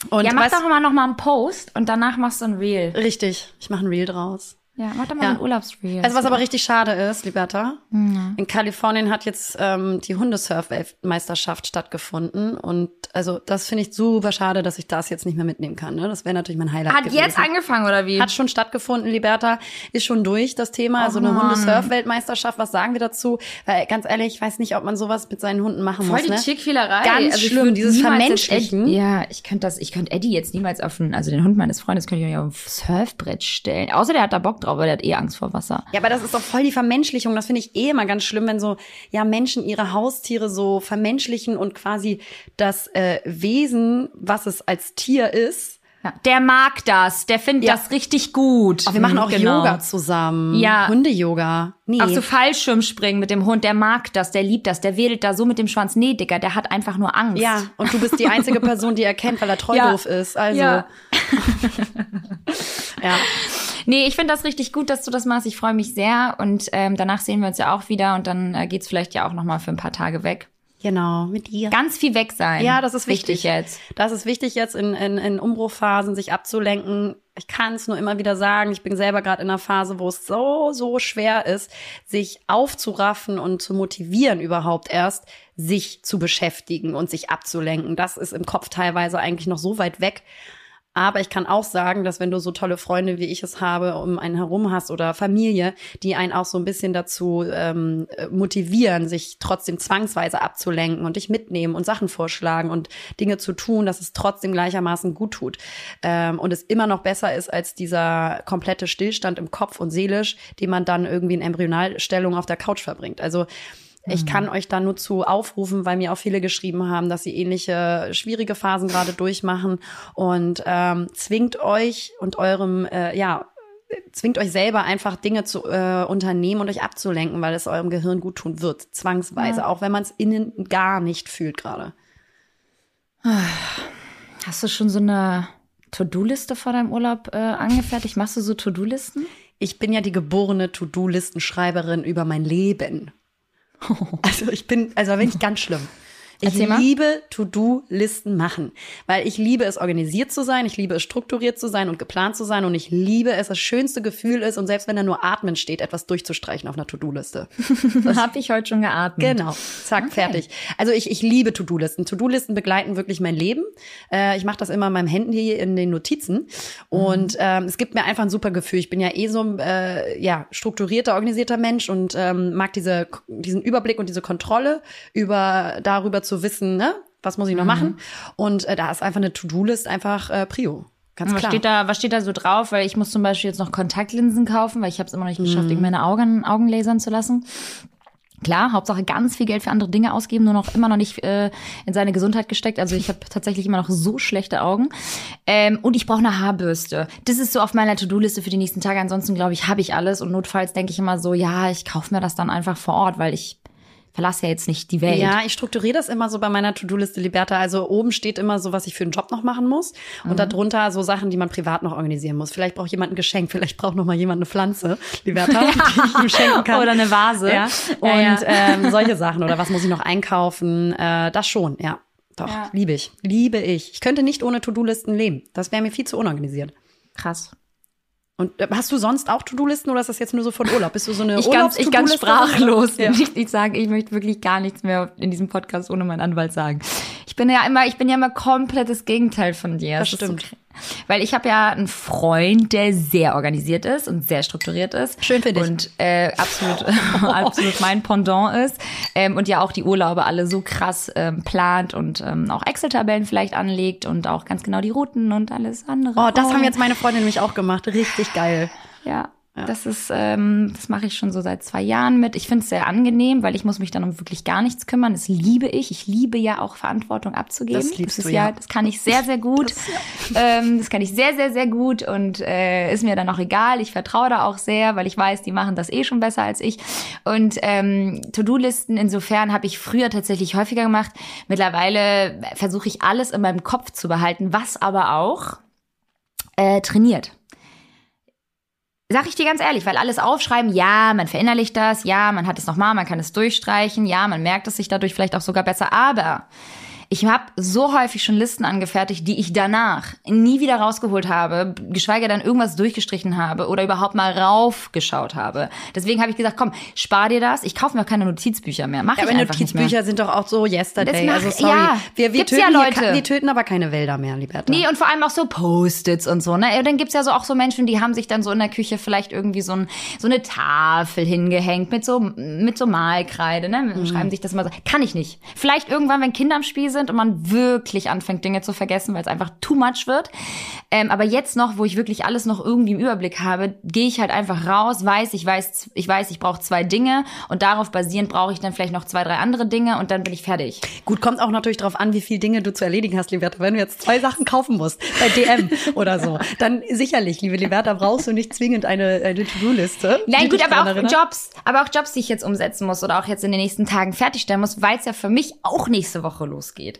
Und Ja, mach weißt- doch mal noch mal einen Post und danach machst du ein Reel. richtig. Ich mache ein Reel draus. Ja, mach doch mal Ja. ein Urlaubsreel. Also was aber richtig schade ist, Liberta, in Kalifornien hat jetzt ähm, die Hundesurf-Weltmeisterschaft stattgefunden und also das finde ich super schade, dass ich das jetzt nicht mehr mitnehmen kann. Ne? Das wäre natürlich mein Highlight Hat gewesen. jetzt angefangen oder wie? Hat schon stattgefunden, Liberta. Ist schon durch, das Thema. Also eine. Hundesurf-Weltmeisterschaft. Was sagen wir dazu? Weil ganz ehrlich, ich weiß nicht, ob man sowas mit seinen Hunden machen Voll muss. die Ne? Chickquälerei. Ganz ich schlimm, dieses Vermenschlichen. Ed- Ja, ich könnte das, ich könnte Eddie jetzt niemals auf ein, also den Hund meines Freundes könnte ich nicht auf ein Surfbrett stellen. Außer der hat da Bock drauf, weil der hat eh Angst vor Wasser. Ja, aber das ist doch voll die Vermenschlichung. Das finde ich eh immer ganz schlimm, wenn so ja Menschen ihre Haustiere so vermenschlichen und quasi das äh, Wesen, was es als Tier ist. Ja. Der mag das, der findet Ja. das richtig gut. Aber wir machen auch Genau. Yoga zusammen. Ja. Hunde-Yoga. Nee. Auch so Fallschirmspringen mit dem Hund, der mag das, der liebt das, der wedelt da so mit dem Schwanz. Nee, Digga, der hat einfach nur Angst. ja, und du bist die einzige [laughs] Person, die er kennt, weil er treu Ja. doof ist. Also. Ja. [laughs] ja. Nee, ich finde das richtig gut, dass du das machst. Ich freue mich sehr. Und ähm, danach sehen wir uns ja auch wieder und dann äh, geht's vielleicht ja auch noch mal für ein paar Tage weg. Genau, mit dir. Ganz viel weg sein. Ja, das ist wichtig. jetzt. Das ist wichtig jetzt in, in, in Umbruchphasen, sich abzulenken. Ich kann es nur immer wieder sagen, ich bin selber gerade in einer Phase, wo es so, so schwer ist, sich aufzuraffen und zu motivieren überhaupt erst, sich zu beschäftigen und sich abzulenken. Das ist im Kopf teilweise eigentlich noch so weit weg. Aber ich kann auch sagen, dass wenn du so tolle Freunde, wie ich es habe, um einen herum hast oder Familie, die einen auch so ein bisschen dazu ähm, motivieren, sich trotzdem zwangsweise abzulenken und dich mitnehmen und Sachen vorschlagen und Dinge zu tun, dass es trotzdem gleichermaßen gut tut. Ähm, und es immer noch besser ist als dieser komplette Stillstand im Kopf und seelisch, den man dann irgendwie in Embryonalstellung auf der Couch verbringt. Also ich mhm. kann euch da nur zu aufrufen, weil mir auch viele geschrieben haben, dass sie ähnliche schwierige Phasen gerade durchmachen und ähm, zwingt euch und eurem, äh, ja, zwingt euch selber einfach Dinge zu äh, unternehmen und euch abzulenken, weil es eurem Gehirn gut tun wird, zwangsweise, ja. auch wenn man es innen gar nicht fühlt gerade. Hast du schon so eine To-Do-Liste vor deinem Urlaub äh, angefertigt? Machst du so To-Do-Listen? Ich bin ja die geborene To-Do-Listenschreiberin über mein Leben. [laughs] Also ich bin, also wenn ich ganz schlimm. Ich liebe To-Do-Listen machen, weil ich liebe es, organisiert zu sein, ich liebe es, strukturiert zu sein und geplant zu sein und ich liebe es, das schönste Gefühl ist und selbst wenn da nur Atmen steht, etwas durchzustreichen auf einer To-Do-Liste. [laughs] Habe ich heute schon geatmet. Genau, zack, okay. fertig. Also ich, ich liebe To-Do-Listen. To-Do-Listen begleiten wirklich mein Leben. Äh, ich mache das immer in meinem Handy in den Notizen und mhm. ähm, es gibt mir einfach ein super Gefühl. Ich bin ja eh so ein äh, ja, strukturierter, organisierter Mensch und ähm, mag diese, diesen Überblick und diese Kontrolle über darüber zu zu wissen, ne, was muss ich noch mhm. machen? Und äh, da ist einfach eine To-Do-List einfach äh, Prio. Ganz was klar. Steht da, was steht da so drauf? Weil ich muss zum Beispiel jetzt noch Kontaktlinsen kaufen, weil ich habe es immer noch nicht geschafft, mhm. meine Augen, Augen lasern zu lassen. Klar, Hauptsache ganz viel Geld für andere Dinge ausgeben, nur noch immer noch nicht äh, in seine Gesundheit gesteckt. Also ich habe tatsächlich immer noch so schlechte Augen. Ähm, und ich brauche eine Haarbürste. Das ist so auf meiner To-Do-Liste für die nächsten Tage. Ansonsten glaube ich, habe ich alles. Und notfalls denke ich immer so, ja, ich kaufe mir das dann einfach vor Ort, weil ich verlasse ja jetzt nicht die Welt. Ja, ich strukturiere das immer so bei meiner To-Do-Liste, Liberta. Also oben steht immer so, was ich für einen Job noch machen muss. Und mhm. darunter so Sachen, die man privat noch organisieren muss. Vielleicht braucht jemand ein Geschenk, vielleicht braucht noch mal jemand eine Pflanze, Liberta, ja. [laughs] die ich ihm schenken kann. Oder eine Vase. Ja. Und ja, Ähm, solche Sachen. Oder was muss ich noch einkaufen? Äh, das schon, ja. Doch, liebe ich. Liebe ich. Ich könnte nicht ohne To-Do-Listen leben. Das wäre mir viel zu unorganisiert. Krass. Und äh, hast du sonst auch To-Do-Listen oder ist das jetzt nur so von Urlaub? Bist du so eine ich ganz, Ich ganz sprachlos. Ja. Ich, ich sage, ich möchte wirklich gar nichts mehr in diesem Podcast ohne meinen Anwalt sagen. Ich bin ja immer, ich bin ja immer komplett das Gegenteil von dir. Das, das stimmt. So, weil ich habe ja einen Freund, der sehr organisiert ist und sehr strukturiert ist. Schön für dich. Und äh, absolut, [laughs] [laughs] absolut mein Pendant ist. Ähm, und ja auch die Urlaube alle so krass ähm, plant und ähm, auch Excel-Tabellen vielleicht anlegt und auch ganz genau die Routen und alles andere. Oh, das oh. haben jetzt meine Freundin nämlich auch gemacht. Richtig geil. Ja, ja. Das ist, ähm, das mache ich schon so seit zwei Jahren mit. Ich finde es sehr angenehm, weil ich muss mich dann um wirklich gar nichts kümmern. Das liebe ich. Ich liebe ja auch Verantwortung abzugeben. Das liebst das du ja. ja. Das kann ich sehr, sehr gut. Das, ja. ähm, das kann ich sehr, sehr, sehr gut und äh, ist mir dann auch egal. Ich vertraue da auch sehr, weil ich weiß, die machen das eh schon besser als ich. Und ähm, To-Do-Listen insofern habe ich früher tatsächlich häufiger gemacht. Mittlerweile versuche ich alles in meinem Kopf zu behalten, was aber auch äh, trainiert. Sag ich dir ganz ehrlich, weil alles aufschreiben, ja, man verinnerlicht das, ja, man hat es nochmal, man kann es durchstreichen, ja, man merkt es sich dadurch vielleicht auch sogar besser, aber ich habe so häufig schon Listen angefertigt, die ich danach nie wieder rausgeholt habe, geschweige denn irgendwas durchgestrichen habe oder überhaupt mal raufgeschaut habe. Deswegen habe ich gesagt, komm, spar dir das. Ich kaufe mir keine Notizbücher mehr. Mach ja, ich aber einfach Notizbücher sind doch auch so yesterday. Macht, also sorry, ja, wir, wir, töten ja Leute. Hier, wir töten aber keine Wälder mehr, Liberta. Nee, und vor allem auch so Post-its und so. Ne? Dann gibt's ja so auch so Menschen, die haben sich dann so in der Küche vielleicht irgendwie so, ein, so eine Tafel hingehängt mit so mit so Malkreide. Ne? Mhm. Schreiben sich das immer so. Kann ich nicht. Vielleicht irgendwann, wenn Kinder im Spiel sind und man wirklich anfängt, Dinge zu vergessen, weil es einfach too much wird. Ähm, aber jetzt noch, wo ich wirklich alles noch irgendwie im Überblick habe, gehe ich halt einfach raus, weiß, ich weiß, ich weiß, ich brauche zwei Dinge und darauf basierend brauche ich dann vielleicht noch zwei, drei andere Dinge und dann bin ich fertig. Gut, kommt auch natürlich darauf an, wie viele Dinge du zu erledigen hast, Liberta. Wenn du jetzt zwei Sachen kaufen musst bei DM [laughs] oder so, dann sicherlich, liebe Liberta, brauchst du nicht zwingend eine, eine To-Do-Liste. Nein, gut, aber auch erinnert. Jobs, aber auch Jobs, die ich jetzt umsetzen muss oder auch jetzt in den nächsten Tagen fertigstellen muss, weil es ja für mich auch nächste Woche losgeht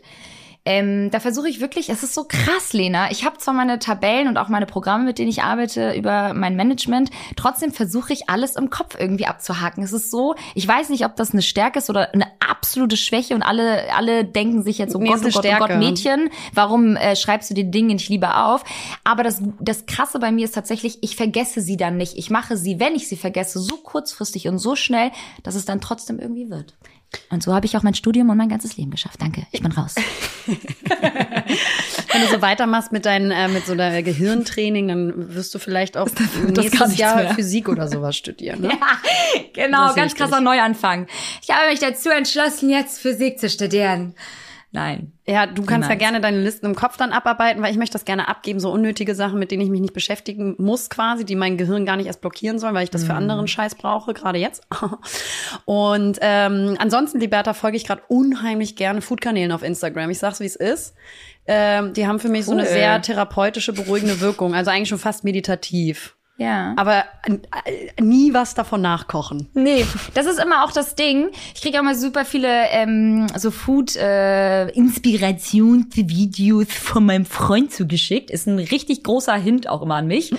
Ähm, da versuche ich wirklich, es ist so krass, Lena. Ich habe zwar meine Tabellen und auch meine Programme, mit denen ich arbeite, über mein Management, trotzdem versuche ich alles im Kopf irgendwie abzuhaken. Es ist so, ich weiß nicht, ob das eine Stärke ist oder eine absolute Schwäche und alle, alle denken sich jetzt, oh Nee, Gott, ist oh Gott, oh Gott. Mädchen, warum äh, schreibst du die Dinge nicht lieber auf? Aber das, das Krasse bei mir ist tatsächlich, ich vergesse sie dann nicht. Ich mache sie, wenn ich sie vergesse, so kurzfristig und so schnell, dass es dann trotzdem irgendwie wird. Und so habe ich auch mein Studium und mein ganzes Leben geschafft. Danke, ich bin raus. [laughs] Wenn du so weitermachst mit deinem äh, mit so der Gehirntraining, dann wirst du vielleicht auch [laughs] das nächstes Jahr mehr. Physik oder sowas studieren. Ne? [laughs] genau, Das sehe ganz krasser Neuanfang. Ich habe mich dazu entschlossen, jetzt Physik zu studieren. Nein. Ja, du kannst ja Niemals. gerne deine Listen im Kopf dann abarbeiten, weil ich möchte das gerne abgeben, so unnötige Sachen, mit denen ich mich nicht beschäftigen muss quasi, die mein Gehirn gar nicht erst blockieren sollen, weil ich das für anderen Scheiß brauche, gerade jetzt. [laughs] Und ähm, ansonsten, Liberta, folge ich gerade unheimlich gerne Foodkanälen auf Instagram. Ich sag's, wie es ist. Ähm, die haben für mich so eine Cool. sehr therapeutische, beruhigende Wirkung, also eigentlich schon fast meditativ. Ja. Aber äh, nie was davon nachkochen. Nee, das ist immer auch das Ding. Ich kriege auch mal super viele ähm, so Food äh, von meinem Freund zugeschickt. Ist ein richtig großer Hint auch immer an mich.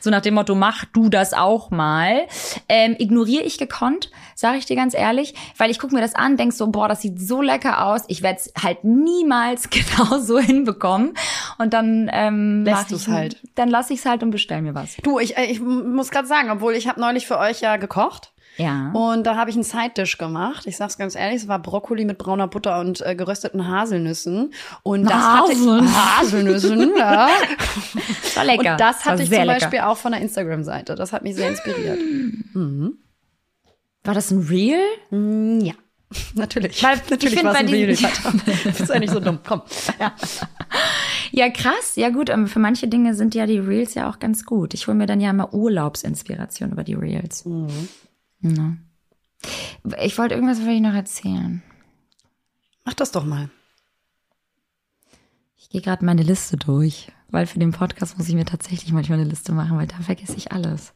So nach dem Motto, mach du das auch mal. Ähm, ignoriere ich gekonnt, sage ich dir ganz ehrlich, weil ich gucke mir das an, denk so, boah, das sieht so lecker aus. Ich werde es halt niemals [laughs] genau so hinbekommen. Und dann ähm, Lässt mach du's ich- halt. Dann lass ich's halt und bestell mir was. Du, ich, ich muss gerade sagen, obwohl ich habe neulich für euch ja gekocht. Ja. Und da habe ich einen Side-Dish gemacht. Ich sag's ganz ehrlich, es war Brokkoli mit brauner Butter und äh, gerösteten Haselnüssen. Und das Haseln. hatte Haselnüssen, ja. [laughs] Das war lecker. Und das hatte ich zum lecker. Beispiel auch von der Instagram-Seite. Das hat mich sehr inspiriert. [gasps] War das ein Real? Mm, ja. [laughs] Natürlich. Weil ich Natürlich war es ein Reel. Alter. [laughs] Bist ja nicht so dumm. Komm. Ja. Ja, krass. Ja gut, ähm, für manche Dinge sind ja die Reels ja auch ganz gut. Ich hole mir dann ja immer Urlaubsinspiration über die Reels. Ja. Ich wollte irgendwas wollte ich noch erzählen. Mach das doch mal. Ich gehe gerade meine Liste durch, weil für den Podcast muss ich mir tatsächlich manchmal eine Liste machen, weil da vergesse ich alles.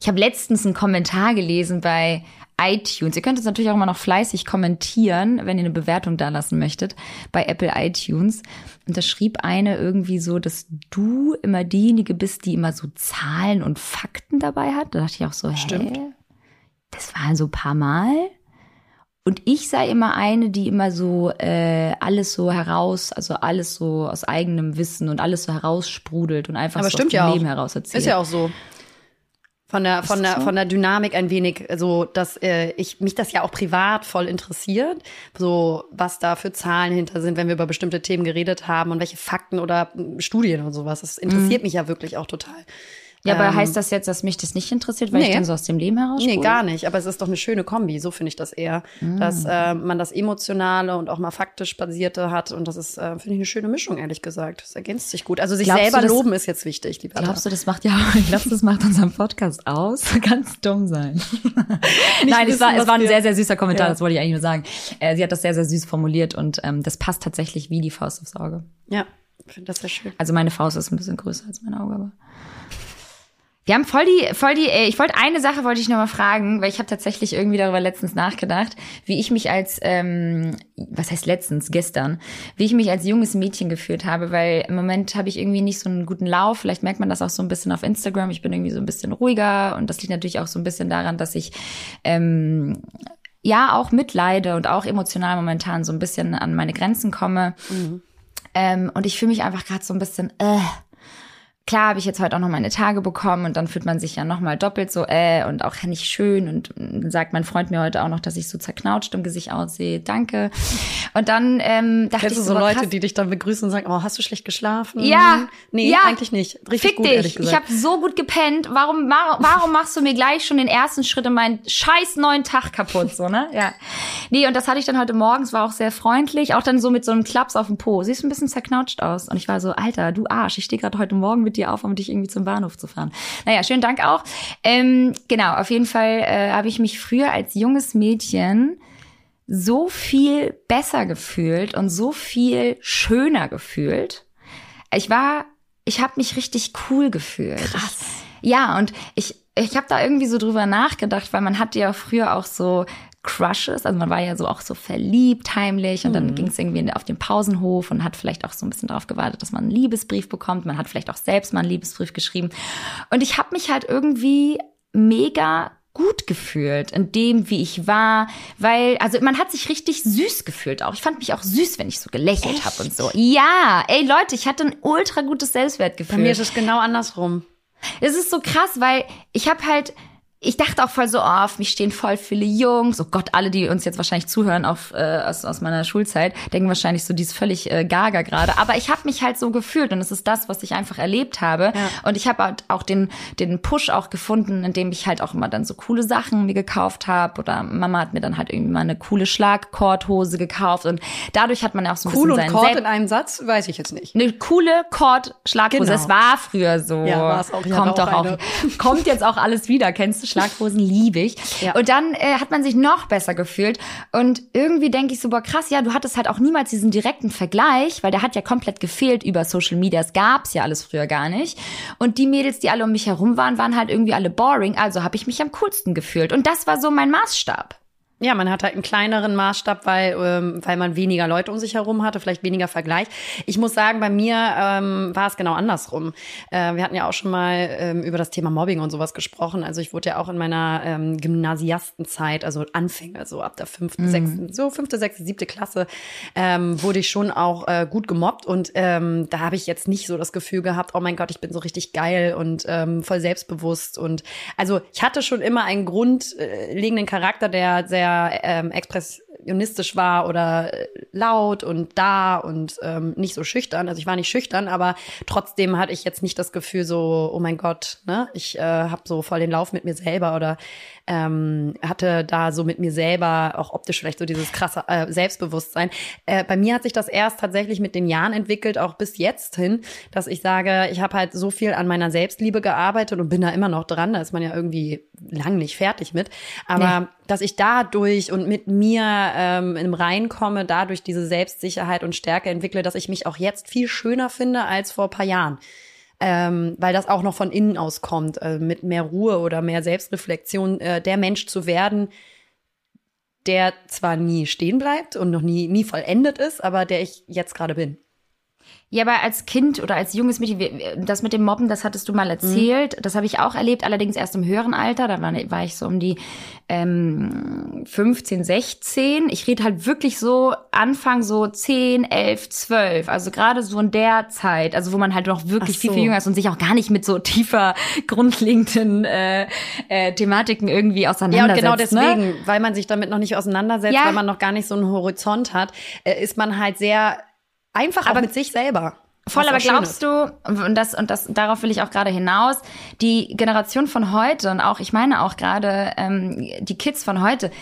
Ich habe letztens einen Kommentar gelesen bei iTunes. Ihr könnt es natürlich auch immer noch fleißig kommentieren, wenn ihr eine Bewertung da lassen möchtet, bei Apple iTunes. Und da schrieb eine irgendwie so, dass du immer diejenige bist, die immer so Zahlen und Fakten dabei hat. Da dachte ich auch so, hä? Stimmt. Das waren so ein paar Mal. Und ich sei immer eine, die immer so äh, alles so heraus, also alles so aus eigenem Wissen und alles so heraussprudelt und einfach Aber so stimmt aus dem ja auch. Leben heraus erzählt. Ist ja auch so. Von der, von der, so? von der Dynamik ein wenig, so, dass äh, ich mich das ja auch privat voll interessiert, so was da für Zahlen hinter sind, wenn wir über bestimmte Themen geredet haben und welche Fakten oder mm, Studien und sowas. Das interessiert mich ja wirklich auch total. Ja, aber Ähm, heißt das jetzt, dass mich das nicht interessiert, weil ich nee. dann so aus dem Leben heraus Nee, gar nicht. Aber es ist doch eine schöne Kombi. So finde ich das eher. Dass äh, man das Emotionale und auch mal faktisch basierte hat. Und das ist, äh, finde ich, eine schöne Mischung, ehrlich gesagt. Das ergänzt sich gut. Also sich Glaubst selber das- loben ist jetzt wichtig, lieber. Glaubst du, das macht ja, [laughs] ich glaube, das macht unseren Podcast aus? [laughs] Ganz dumm sein. [laughs] Nein, es war, es war ein sehr, sehr süßer Kommentar, Ja. das wollte ich eigentlich nur sagen. Äh, sie hat das sehr, sehr süß formuliert und ähm, das passt tatsächlich wie die Faust aufs Auge. Ja, ich finde das sehr schön. Also meine Faust ist ein bisschen größer als mein Auge, aber. Wir haben voll die, voll die, äh, ich wollte eine Sache wollte ich noch mal fragen, weil ich habe tatsächlich irgendwie darüber letztens nachgedacht, wie ich mich als, ähm, was heißt letztens, gestern, wie ich mich als junges Mädchen gefühlt habe, weil im Moment habe ich irgendwie nicht so einen guten Lauf. Vielleicht merkt man das auch so ein bisschen auf Instagram. Ich bin irgendwie so ein bisschen ruhiger und das liegt natürlich auch so ein bisschen daran, dass ich ähm, ja auch mitleide und auch emotional momentan so ein bisschen an meine Grenzen komme. Ähm, und ich fühle mich einfach gerade so ein bisschen, äh. Klar habe ich jetzt heute auch noch meine Tage bekommen und dann fühlt man sich ja noch mal doppelt so äh und auch nicht schön und dann sagt mein Freund mir heute auch noch, dass ich so zerknautscht im Gesicht aussehe. Danke. Und dann ähm, dachte Kennst ich so boah, Leute, krass, die dich dann begrüßen und sagen, oh, hast du schlecht geschlafen? Ja, Nee, ja. eigentlich nicht. Richtig Fick gut, dich. ehrlich Ich gesagt. habe so gut gepennt. Warum, warum, warum machst du mir gleich schon den ersten Schritt in meinen scheiß neuen Tag kaputt, so, ne? Ja. Nee, und das hatte ich dann heute morgens, war auch sehr freundlich. Auch dann so mit so einem Klaps auf dem Po. Siehst ein bisschen zerknautscht aus. Und ich war so, Alter, du Arsch, ich stehe gerade heute Morgen mit dir auf, um dich irgendwie zum Bahnhof zu fahren. Naja, schönen Dank auch. Ähm, genau, auf jeden Fall äh, habe ich mich früher als junges Mädchen so viel besser gefühlt und so viel schöner gefühlt. Ich war, ich habe mich richtig cool gefühlt. Krass. Ja, und ich, ich habe da irgendwie so drüber nachgedacht, weil man hatte ja früher auch so Crushes. Also man war ja so auch so verliebt heimlich und dann ging es irgendwie auf den Pausenhof und hat vielleicht auch so ein bisschen darauf gewartet, dass man einen Liebesbrief bekommt. Man hat vielleicht auch selbst mal einen Liebesbrief geschrieben. Und ich habe mich halt irgendwie mega gut gefühlt in dem, wie ich war, weil, also man hat sich richtig süß gefühlt auch. Ich fand mich auch süß, wenn ich so gelächelt habe und so. Ja, ey Leute, ich hatte ein ultra gutes Selbstwertgefühl. Bei mir ist es genau andersrum. Es ist so krass, weil ich habe halt ich dachte auch voll so, oh, auf mich stehen voll viele Jungs. Oh Gott, alle, die uns jetzt wahrscheinlich zuhören auf, äh, aus, aus meiner Schulzeit, denken wahrscheinlich so, die ist völlig äh, gaga gerade. Aber ich habe mich halt so gefühlt und es ist das, was ich einfach erlebt habe. Ja. Und ich habe halt auch den, den Push auch gefunden, indem ich halt auch immer dann so coole Sachen mir gekauft habe. Oder Mama hat mir dann halt irgendwie mal eine coole Schlagkordhose gekauft. Und dadurch hat man ja auch so ein cool bisschen und Kord in einem Satz, weiß ich jetzt nicht. Eine coole Kord-Schlaghose. Genau. Es war früher so. Ja, war's auch. Ich Kommt doch auch auch. eine. [laughs] Kommt jetzt auch alles wieder. Kennst du Schlaghosen liebe ich. Ja. Und dann äh, hat man sich noch besser gefühlt. Und irgendwie denke ich so, boah, krass, ja, du hattest halt auch niemals diesen direkten Vergleich, weil der hat ja komplett gefehlt über Social Media. Es gab's ja alles früher gar nicht. Und die Mädels, die alle um mich herum waren, waren halt irgendwie alle boring. Also habe ich mich am coolsten gefühlt. Und das war so mein Maßstab. Ja, man hat halt einen kleineren Maßstab, weil, ähm, weil man weniger Leute um sich herum hatte, vielleicht weniger Vergleich. Ich muss sagen, bei mir ähm, war es genau andersrum. Äh, wir hatten ja auch schon mal ähm, über das Thema Mobbing und sowas gesprochen. Also ich wurde ja auch in meiner ähm, Gymnasiastenzeit, also Anfänge, so ab der fünften, sechsten, so fünfte, sechste, siebte Klasse, ähm, wurde ich schon auch äh, gut gemobbt. Und ähm, da habe ich jetzt nicht so das Gefühl gehabt, oh mein Gott, ich bin so richtig geil und ähm, voll selbstbewusst. Und also ich hatte schon immer einen grundlegenden Charakter, der sehr ähm, expressionistisch war oder äh, laut und da und ähm, nicht so schüchtern. Also ich war nicht schüchtern, aber trotzdem hatte ich jetzt nicht das Gefühl so, oh mein Gott, ne, ich äh, habe so voll den Lauf mit mir selber oder ähm, hatte da so mit mir selber auch optisch vielleicht so dieses krasse äh, Selbstbewusstsein. Äh, bei mir hat sich das erst tatsächlich mit den Jahren entwickelt, auch bis jetzt hin, dass ich sage, ich habe halt so viel an meiner Selbstliebe gearbeitet und bin da immer noch dran. Da ist man ja irgendwie lang nicht fertig mit. Aber Nee. dass ich dadurch und mit mir ähm, im Rein komme, dadurch diese Selbstsicherheit und Stärke entwickle, dass ich mich auch jetzt viel schöner finde als vor ein paar Jahren. Ähm, weil das auch noch von innen aus kommt, äh, mit mehr Ruhe oder mehr Selbstreflexion, äh, der Mensch zu werden, der zwar nie stehen bleibt und noch nie, nie vollendet ist, aber der ich jetzt gerade bin. Ja, aber als Kind oder als junges Mädchen, das mit dem Mobben, das hattest du mal erzählt. Das habe ich auch erlebt, allerdings erst im höheren Alter. Da war, war ich so um die ähm, 15, 16. Ich rede halt wirklich so Anfang so 10, 11, 12. Also gerade so in der Zeit, also wo man halt noch wirklich Ach viel, so. viel jünger ist und sich auch gar nicht mit so tiefer, [laughs] grundlegenden äh, äh, Thematiken irgendwie Ja, und auseinandersetzt. genau Ne? deswegen, weil man sich damit noch nicht auseinandersetzt, Ja. weil man noch gar nicht so einen Horizont hat, äh, ist man halt sehr einfach auch Aber- mit sich selber. Voll, aber glaubst du, und das, und das, darauf will ich auch gerade hinaus, die Generation von heute und auch, ich meine auch gerade ähm, die Kids von heute,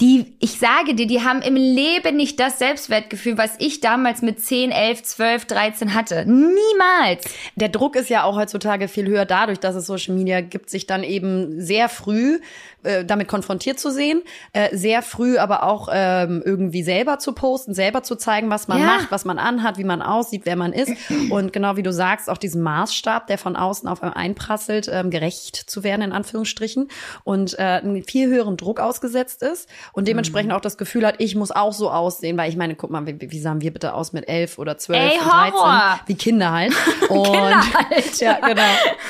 die, ich sage dir, die haben im Leben nicht das Selbstwertgefühl, was ich damals mit 10, 11, 12, 13 hatte. Niemals. Der Druck ist ja auch heutzutage viel höher dadurch, dass es Social Media gibt, sich dann eben sehr früh äh, damit konfrontiert zu sehen, äh, sehr früh aber auch ähm, irgendwie selber zu posten, selber zu zeigen, was man Ja. macht, was man anhat, wie man aussieht, wer man ist. Und genau wie du sagst, auch diesen Maßstab, der von außen auf einem einprasselt, ähm, gerecht zu werden, in Anführungsstrichen, und äh, einen viel höheren Druck ausgesetzt ist und dementsprechend auch das Gefühl hat, ich muss auch so aussehen, weil ich meine, guck mal, wie, wie sahen wir bitte aus mit elf oder zwölf Ey, und 13? Horror! Wie Kinder halt. [laughs] Und, Kinder halt. [laughs] Ja, genau.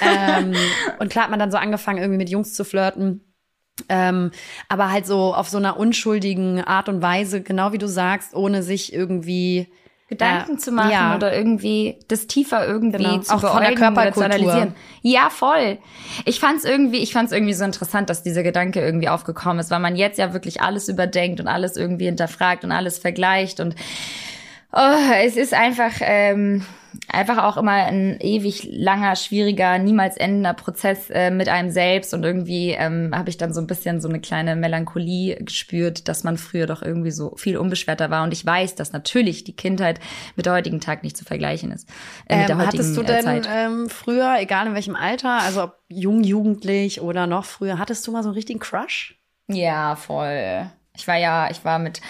ähm, und klar hat man dann so angefangen, irgendwie mit Jungs zu flirten. Ähm, aber halt so auf so einer unschuldigen Art und Weise, genau wie du sagst, ohne sich irgendwie Gedanken äh, zu machen ja. oder irgendwie das tiefer irgendwie Genau. zu Auch von der oder zu Körperkultur. analysieren. Ja, voll. Ich fand's irgendwie, ich fand's irgendwie so interessant, dass dieser Gedanke irgendwie aufgekommen ist, weil man jetzt ja wirklich alles überdenkt und alles irgendwie hinterfragt und alles vergleicht und oh, es ist einfach ähm, einfach auch immer ein ewig langer, schwieriger, niemals endender Prozess äh, mit einem selbst und irgendwie ähm, habe ich dann so ein bisschen so eine kleine Melancholie gespürt, dass man früher doch irgendwie so viel unbeschwerter war und ich weiß, dass natürlich die Kindheit mit der heutigen Tag nicht zu vergleichen ist. Äh, mit der Ähm, heutigen hattest du äh, denn Zeit. ähm, früher, egal in welchem Alter, also ob jung, jugendlich oder noch früher, hattest du mal so einen richtigen Crush? Ja, voll. Ich war ja, ich war mit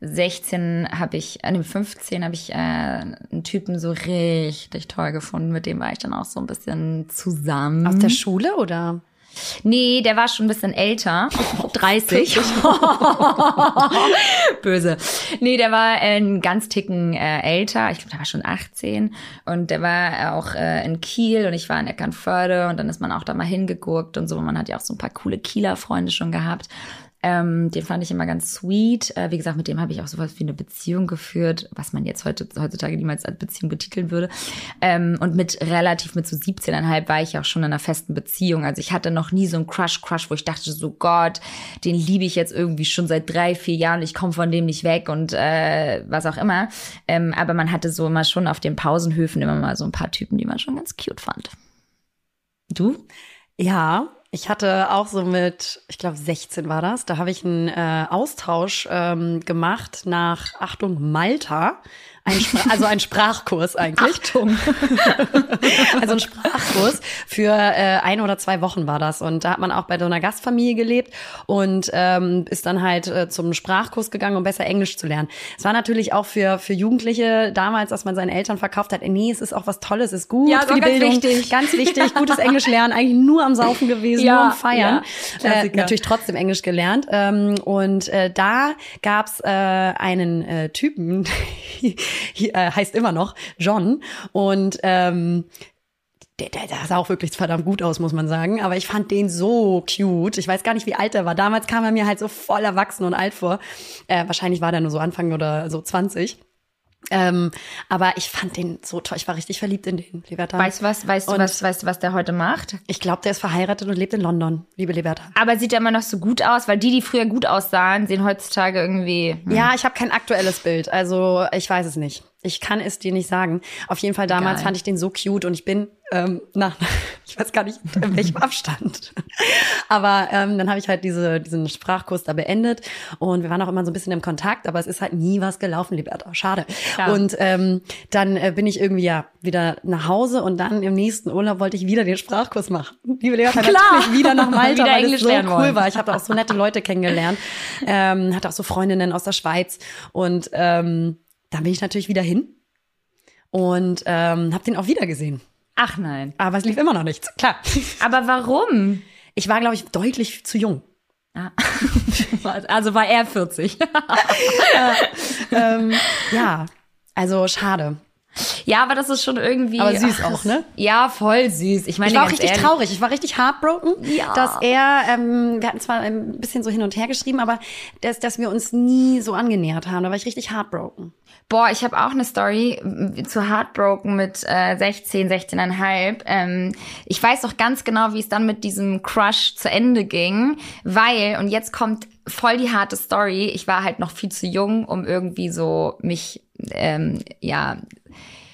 16 habe ich, an dem 15 habe ich äh, einen Typen so richtig toll gefunden. Mit dem war ich dann auch so ein bisschen zusammen. Aus der Schule oder? Nee, der war schon ein bisschen älter. [laughs] 30. [laughs] Böse. Nee, der war einen ganz ticken äh, älter. Ich glaube, der war schon 18. Und der war auch äh, in Kiel und ich war in Eckernförde. Und dann ist man auch da mal hingeguckt und so. Man hat ja auch so ein paar coole Kieler Freunde schon gehabt. Ähm, den fand ich immer ganz sweet. Äh, wie gesagt, mit dem habe ich auch sowas wie eine Beziehung geführt, was man jetzt heute, heutzutage niemals als Beziehung betiteln würde. Ähm, und mit relativ, mit so 17,5 war ich auch schon in einer festen Beziehung. Also ich hatte noch nie so einen Crush-Crush, wo ich dachte so, Gott, den liebe ich jetzt irgendwie schon seit drei, vier Jahren, ich komme von dem nicht weg und äh, was auch immer. Ähm, aber man hatte so immer schon auf den Pausenhöfen immer mal so ein paar Typen, die man schon ganz cute fand. Du? Ja, ich hatte auch so mit, ich glaube 16 war das, da habe ich einen äh, Austausch ähm, gemacht nach, Achtung, Malta. Ein also ein Sprachkurs eigentlich. Achtung. [laughs] also ein Sprachkurs für äh, ein oder zwei Wochen war das. Und da hat man auch bei so einer Gastfamilie gelebt und ähm, ist dann halt äh, zum Sprachkurs gegangen, um besser Englisch zu lernen. Es war natürlich auch für, für Jugendliche damals, dass man seinen Eltern verkauft hat, nee, es ist auch was Tolles, ist gut Ja, für die ganz Bildung. wichtig. Ganz wichtig, [laughs] gutes Englisch lernen, eigentlich nur am Saufen gewesen, Ja, nur am Feiern. ja, äh, natürlich trotzdem Englisch gelernt. Ähm, und äh, da gab's äh, einen äh, Typen, [laughs] hier, äh, heißt immer noch John. Und ähm, der, der, der sah auch wirklich verdammt gut aus, muss man sagen. Aber ich fand den so cute. Ich weiß gar nicht, wie alt er war. Damals kam er mir halt so voll erwachsen und alt vor. Äh, wahrscheinlich war der nur so Anfang oder so 20. Ähm, aber ich fand den so toll. Ich war richtig verliebt in den, Liberta. Weißt du was, weißt du was, weißt du, was der heute macht? Ich glaube, der ist verheiratet und lebt in London, liebe Liberta. Aber sieht er immer noch so gut aus, weil die, die früher gut aussahen, sehen heutzutage irgendwie. Ja, ich habe kein aktuelles Bild. Also ich weiß es nicht. Ich kann es dir nicht sagen. Auf jeden Fall damals Egal. fand ich den so cute und ich bin ähm, nach, [laughs] ich weiß gar nicht, [laughs] in welchem Abstand. [laughs] Aber ähm, dann habe ich halt diese, diesen Sprachkurs da beendet und wir waren auch immer so ein bisschen im Kontakt, aber es ist halt nie was gelaufen, Liberta. Schade. Klar. Und ähm, dann äh, bin ich irgendwie ja wieder nach Hause und dann im nächsten Urlaub wollte ich wieder den Sprachkurs machen. Liebe Liberta, Klar. natürlich wieder nach Malta, Wieder weil Englisch es so cool wollen. war. Ich habe auch so nette Leute kennengelernt, ähm, hatte auch so Freundinnen aus der Schweiz und ähm, dann bin ich natürlich wieder hin und ähm, habe den auch wieder gesehen. Ach nein. Aber es lief immer noch nichts. Klar. [laughs] Aber warum? Ich war, glaube ich, deutlich zu jung. Ah. [laughs] Also war er 40. [laughs] ähm, ja, also schade. Ja, aber das ist schon irgendwie. Aber süß ach, auch, ne? Ja, voll süß. Ich meine, Ich war auch richtig ehrlich, traurig. Ich war richtig heartbroken, Ja. dass er, ähm, wir hatten zwar ein bisschen so hin und her geschrieben, aber dass, dass wir uns nie so angenähert haben. Da war ich richtig heartbroken. Boah, ich habe auch eine Story zu Heartbroken mit äh, 16, 16,5. Ähm, ich weiß doch ganz genau, wie es dann mit diesem Crush zu Ende ging, weil, und jetzt kommt voll die harte Story, ich war halt noch viel zu jung, um irgendwie so mich, ähm, ja,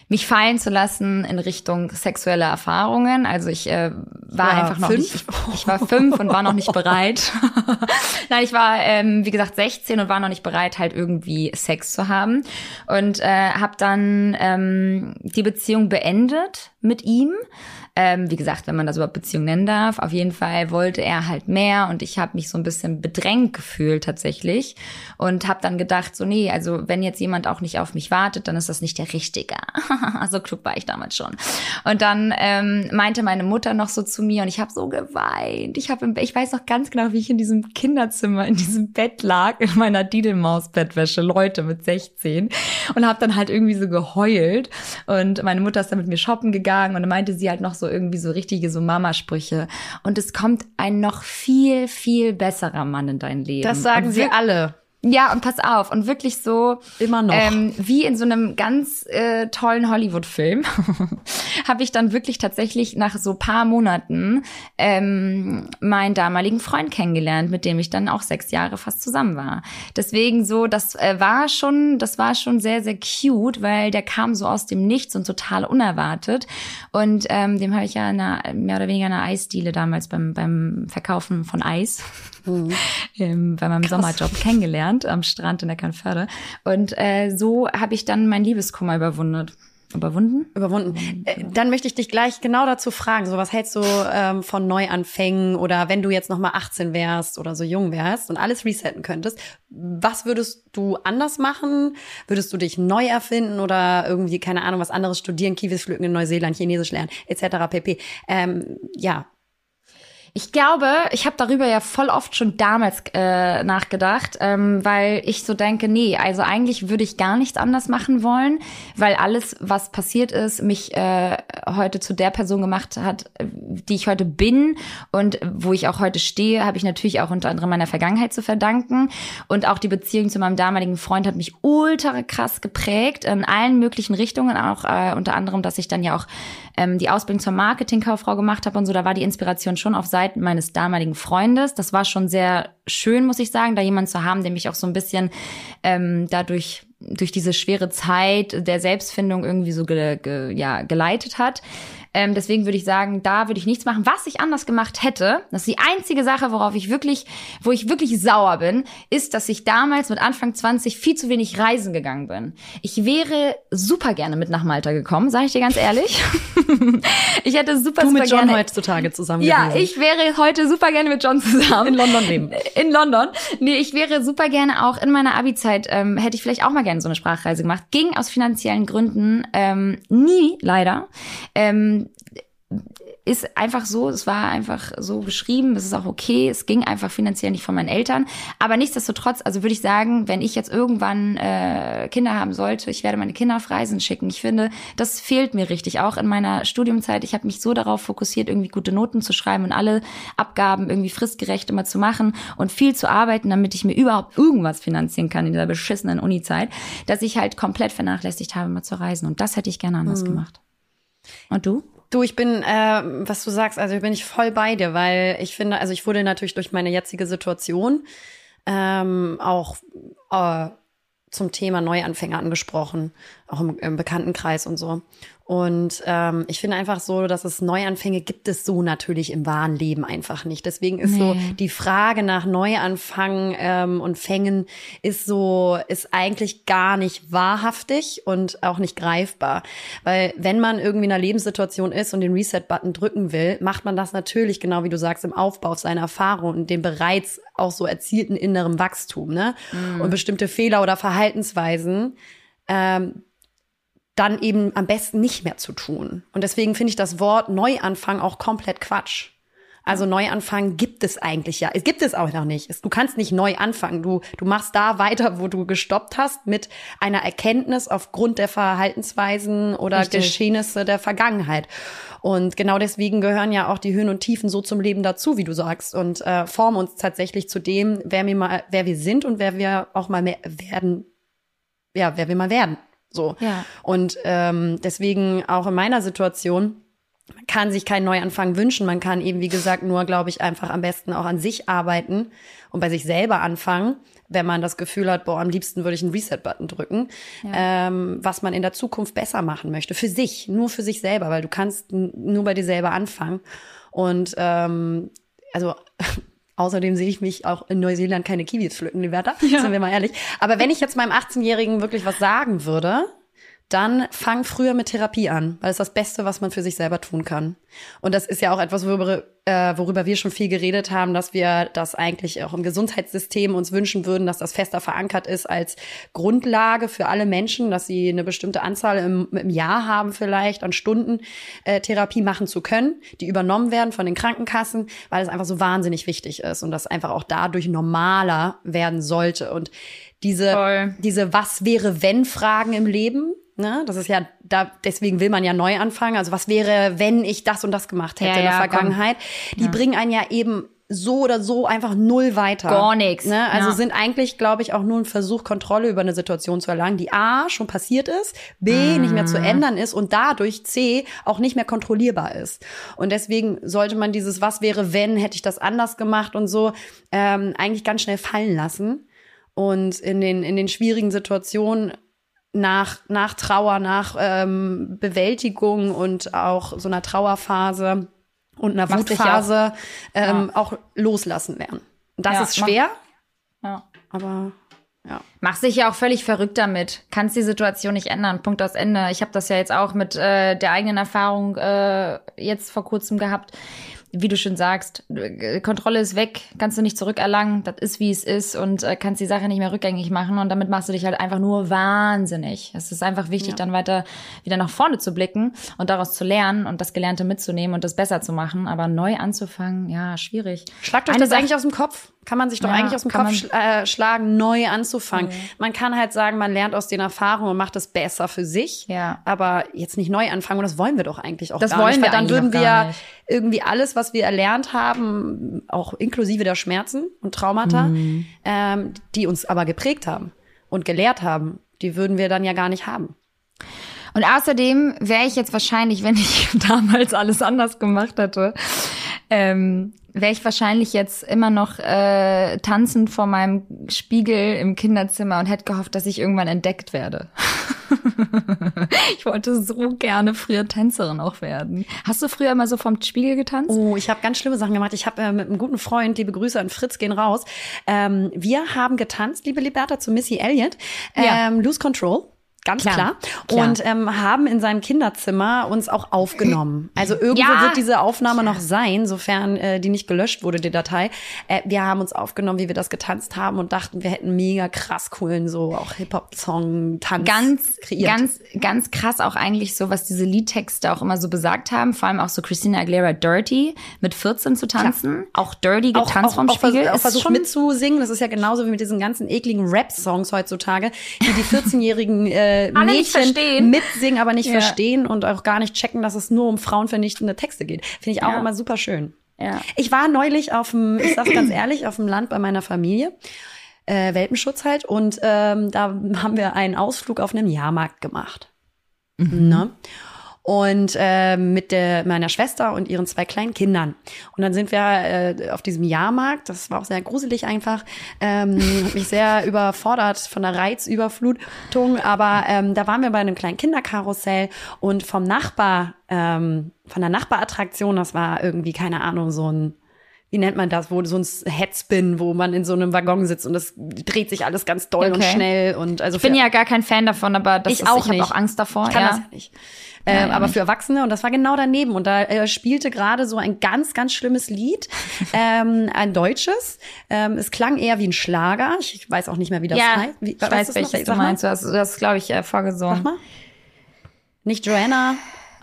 mich fallen zu lassen in Richtung sexuelle Erfahrungen. Also ich äh, war Ja, einfach noch fünf? nicht, ich, ich war fünf und war noch nicht bereit. [laughs] Nein, ich war, ähm, wie gesagt, 16 und war noch nicht bereit, halt irgendwie Sex zu haben. Und äh, habe dann ähm, die Beziehung beendet mit ihm. Ähm, wie gesagt, wenn man das überhaupt Beziehung nennen darf. Auf jeden Fall wollte er halt mehr und ich habe mich so ein bisschen bedrängt gefühlt tatsächlich und habe dann gedacht, so nee, also wenn jetzt jemand auch nicht auf mich wartet, dann ist das nicht der Richtige. [laughs] so klug war ich damals schon. Und dann ähm, meinte meine Mutter noch so zu mir und ich habe so geweint. Ich habe, ich weiß noch ganz genau, wie ich in diesem Kinderzimmer in diesem Bett lag in meiner Didelmaus-Bettwäsche, Leute mit 16 und habe dann halt irgendwie so geheult und meine Mutter ist dann mit mir shoppen gegangen und dann meinte sie halt noch so irgendwie so richtige so Mama-Sprüche und es kommt ein noch viel viel besserer Mann in dein Leben. Das sagen und sie alle. Ja, und pass auf. Und wirklich so. Immer noch. Ähm, wie in so einem ganz äh, tollen Hollywood-Film [laughs] habe ich dann wirklich tatsächlich nach so paar Monaten ähm, meinen damaligen Freund kennengelernt, mit dem ich dann auch sechs Jahre fast zusammen war. Deswegen so, das äh, war schon, das war schon sehr, sehr cute, weil der kam so aus dem Nichts und total unerwartet. Und ähm, dem habe ich ja in einer, mehr oder weniger in einer Eisdiele damals beim, beim Verkaufen von Eis [laughs] ähm, bei meinem Sommerjob kennengelernt am Strand in der Kannförde. Und äh, so habe ich dann mein Liebeskummer überwundet. Überwunden? Überwunden. Äh, Dann möchte ich dich gleich genau dazu fragen. So, was hältst du ähm, von Neuanfängen oder wenn du jetzt noch mal 18 wärst oder so jung wärst und alles resetten könntest, was würdest du anders machen? Würdest du dich neu erfinden oder irgendwie keine Ahnung was anderes studieren, Kiwis pflücken in Neuseeland, Chinesisch lernen etc. pp. Ähm, ja, Ich glaube, ich habe darüber ja voll oft schon damals äh, nachgedacht, ähm, weil ich so denke, nee, also eigentlich würde ich gar nichts anders machen wollen, weil alles, was passiert ist, mich äh, heute zu der Person gemacht hat, die ich heute bin und wo ich auch heute stehe, habe ich natürlich auch unter anderem meiner Vergangenheit zu verdanken. Und auch die Beziehung zu meinem damaligen Freund hat mich ultra krass geprägt in allen möglichen Richtungen, auch äh, unter anderem, dass ich dann ja auch ähm, die Ausbildung zur Marketingkauffrau gemacht habe und so, da war die Inspiration schon auf Seiten meines damaligen Freundes. Das war schon sehr schön, muss ich sagen, da jemand zu haben, der mich auch so ein bisschen ähm, dadurch durch diese schwere Zeit der Selbstfindung irgendwie so ge, ge, ja, geleitet hat. Ähm, deswegen würde ich sagen, da würde ich nichts machen. Was ich anders gemacht hätte, das ist die einzige Sache, worauf ich wirklich, wo ich wirklich sauer bin, ist, dass ich damals mit Anfang 20 viel zu wenig reisen gegangen bin. Ich wäre super gerne mit nach Malta gekommen, sage ich dir ganz ehrlich. [laughs] ich hätte super, du super mit John gerne. heutzutage zusammen Ja, gewesen. ich wäre heute super gerne mit John zusammen. In London leben. In London. Nee, ich wäre super gerne auch in meiner Abi-Zeit, ähm, hätte ich vielleicht auch mal gerne so eine Sprachreise gemacht. Ging aus finanziellen Gründen ähm, nie, leider. Ähm, ist einfach so, es war einfach so geschrieben, es ist auch okay, es ging einfach finanziell nicht von meinen Eltern. Aber nichtsdestotrotz, also würde ich sagen, wenn ich jetzt irgendwann äh, Kinder haben sollte, ich werde meine Kinder auf Reisen schicken. Ich finde, das fehlt mir richtig, auch in meiner Studiumzeit. Ich habe mich so darauf fokussiert, irgendwie gute Noten zu schreiben und alle Abgaben irgendwie fristgerecht immer zu machen und viel zu arbeiten, damit ich mir überhaupt irgendwas finanzieren kann in dieser beschissenen Uni-Zeit, dass ich halt komplett vernachlässigt habe, mal zu reisen. Und das hätte ich gerne anders gemacht. Und du? Du, ich bin, äh, was du sagst, also bin ich voll bei dir, weil ich finde, also ich wurde natürlich durch meine jetzige Situation ähm, auch äh, zum Thema Neuanfänger angesprochen, auch im, im Bekanntenkreis und so. Und ähm, ich finde einfach so, dass es Neuanfänge gibt es so natürlich im wahren Leben einfach nicht. Deswegen ist so Nee. die Frage nach Neuanfangen ähm, und Fängen ist so, ist eigentlich gar nicht wahrhaftig und auch nicht greifbar. Weil wenn man irgendwie in einer Lebenssituation ist und den Reset-Button drücken will, macht man das natürlich, genau wie du sagst, im Aufbau auf seiner Erfahrung und dem bereits auch so erzielten inneren Wachstum, ne? Und bestimmte Fehler oder Verhaltensweisen ähm, dann eben am besten nicht mehr zu tun. Und deswegen finde ich das Wort Neuanfang auch komplett Quatsch. Also Neuanfang gibt es eigentlich ja. Es gibt es auch noch nicht. Du kannst nicht neu anfangen. Du, du machst da weiter, wo du gestoppt hast, mit einer Erkenntnis aufgrund der Verhaltensweisen oder Richtig. Geschehnisse der Vergangenheit. Und genau deswegen gehören ja auch die Höhen und Tiefen so zum Leben dazu, wie du sagst, und äh, formen uns tatsächlich zu dem, wer wir mal, wer wir sind und wer wir auch mal mehr werden, ja, wer wir mal werden. So. Ja. Und ähm, deswegen auch in meiner Situation, man kann sich keinen Neuanfang wünschen. Man kann eben, wie gesagt, nur, glaube ich, einfach am besten auch an sich arbeiten und bei sich selber anfangen, wenn man das Gefühl hat, boah, am liebsten würde ich einen Reset-Button drücken, ähm, was man in der Zukunft besser machen möchte. Für sich, nur für sich selber, weil du kannst nur bei dir selber anfangen. Und ähm, also [laughs] Außerdem sehe ich mich auch in Neuseeland keine Kiwis pflücken, die Werte, sind wir mal ehrlich. Aber wenn ich jetzt meinem 18-Jährigen wirklich was sagen würde, dann fang früher mit Therapie an, weil es das Beste, was man für sich selber tun kann. Und das ist ja auch etwas, worüber, äh, worüber wir schon viel geredet haben, dass wir das eigentlich auch im Gesundheitssystem uns wünschen würden, dass das fester verankert ist als Grundlage für alle Menschen, dass sie eine bestimmte Anzahl im, im Jahr haben vielleicht an Stunden äh, Therapie machen zu können, die übernommen werden von den Krankenkassen, weil es einfach so wahnsinnig wichtig ist und das einfach auch dadurch normaler werden sollte. Und diese, Voll. diese Was wäre wenn Fragen im Leben, ne, das ist ja, da, deswegen will man ja neu anfangen. Also was wäre, wenn ich das und das gemacht hätte Ja, in der ja, komm. Vergangenheit? Die bringen einen ja eben so oder so einfach null weiter. Gar nix. Ne? Also Ja. sind eigentlich, glaube ich, auch nur ein Versuch, Kontrolle über eine Situation zu erlangen, die A schon passiert ist, B nicht mehr zu Mhm. ändern ist und dadurch C auch nicht mehr kontrollierbar ist. Und deswegen sollte man dieses Was wäre, wenn, hätte ich das anders gemacht und so, ähm, eigentlich ganz schnell fallen lassen. Und in den, in den schwierigen Situationen nach, nach Trauer, nach ähm, Bewältigung und auch so einer Trauerphase und einer Macht Wutphase ähm, auch loslassen lernen. Das Ja, ist schwer, Ja. aber ja. Mach dich ja auch völlig verrückt damit. Kannst die Situation nicht ändern. Punkt aus Ende. Ich habe das ja jetzt auch mit äh, der eigenen Erfahrung äh, jetzt vor kurzem gehabt. Wie du schon sagst, Kontrolle ist weg, kannst du nicht zurückerlangen, das ist wie es ist und äh, kannst die Sache nicht mehr rückgängig machen und damit machst du dich halt einfach nur wahnsinnig. Es ist einfach wichtig, Ja. dann weiter wieder nach vorne zu blicken und daraus zu lernen und das Gelernte mitzunehmen und das besser zu machen. Aber neu anzufangen, ja, schwierig. Schlagt euch Eine das eigentlich aus dem Kopf? Kann man sich doch Ja, eigentlich aus dem Kopf schl äh, schlagen, neu anzufangen. Man kann halt sagen, man lernt aus den Erfahrungen und macht es besser für sich. Ja. Aber jetzt nicht neu anfangen und das wollen wir doch eigentlich auch Das gar wollen nicht. wir weil dann würden wir ja irgendwie alles, was wir erlernt haben, auch inklusive der Schmerzen und Traumata, Mhm. ähm, die uns aber geprägt haben und gelehrt haben, die würden wir dann ja gar nicht haben. Und außerdem wäre ich jetzt wahrscheinlich, wenn ich [laughs] damals alles anders gemacht hätte, ähm, wäre ich wahrscheinlich jetzt immer noch äh, tanzend vor meinem Spiegel im Kinderzimmer und hätte gehofft, dass ich irgendwann entdeckt werde. [laughs] ich wollte so gerne früher Tänzerin auch werden. Hast du früher immer so vom Spiegel getanzt? Oh, ich habe ganz schlimme Sachen gemacht. Ich habe äh, mit einem guten Freund, liebe Grüße an Fritz, gehen raus. Ähm, wir haben getanzt, liebe Liberta, zu Missy Elliott. Ja. Ähm, Lose Control. Ganz Klar, klar. klar. Und ähm, haben in seinem Kinderzimmer uns auch aufgenommen. [clears throat] Also irgendwo Ja. wird diese Aufnahme noch sein, sofern äh, die nicht gelöscht wurde, die Datei. Äh, wir haben uns aufgenommen, wie wir das getanzt haben und dachten, wir hätten mega krass coolen, so auch Hip-Hop-Song, Tanz ganz, kreiert. ganz, ganz krass auch eigentlich so, was diese Liedtexte auch immer so besagt haben. Vor allem auch so Christina Aguilera Dirty mit 14 zu tanzen. Auch Dirty auch, getanzt auch, vom auch, Spiegel. auch ist versucht mitzusingen. Das ist ja genauso wie mit diesen ganzen ekligen Rap-Songs heutzutage, die die [laughs] 14-jährigen äh, Nicht Mädchen verstehen. mitsingen, aber nicht Ja. verstehen und auch gar nicht checken, dass es nur um frauenvernichtende Texte geht. Finde ich auch Ja. immer super schön. Ja. Ich war neulich auf dem, ich sag's ganz ehrlich, auf dem Land bei meiner Familie. Äh, Welpenschutz halt. Und ähm, da haben wir einen Ausflug auf einem Jahrmarkt gemacht. Ne? Und äh, mit der, meiner Schwester und ihren zwei kleinen Kindern. Und dann sind wir äh, auf diesem Jahrmarkt, das war auch sehr gruselig einfach, ähm, hat mich sehr [laughs] überfordert von der Reizüberflutung, aber ähm, da waren wir bei einem kleinen Kinderkarussell und vom Nachbar, ähm, von der Nachbarattraktion, das war irgendwie, keine Ahnung, so ein wie nennt man das, wo so ein Headspin, wo man in so einem Waggon sitzt und das dreht sich alles ganz doll und Okay. schnell und also Ich bin ja gar kein Fan davon, aber das ich ist, auch ich habe auch Angst davor. ich kann ja. das ja nicht. Ja aber für Erwachsene und das war genau daneben und da äh, spielte gerade so ein ganz ganz schlimmes Lied, [laughs] ähm, ein deutsches. Ähm, es klang eher wie ein Schlager. Ich weiß auch nicht mehr, wie das ja, heißt. Wie, ich weiß, welches du meinst. Du hast das, glaube ich, äh, vorgesungen. Sag mal. Nicht Joanna,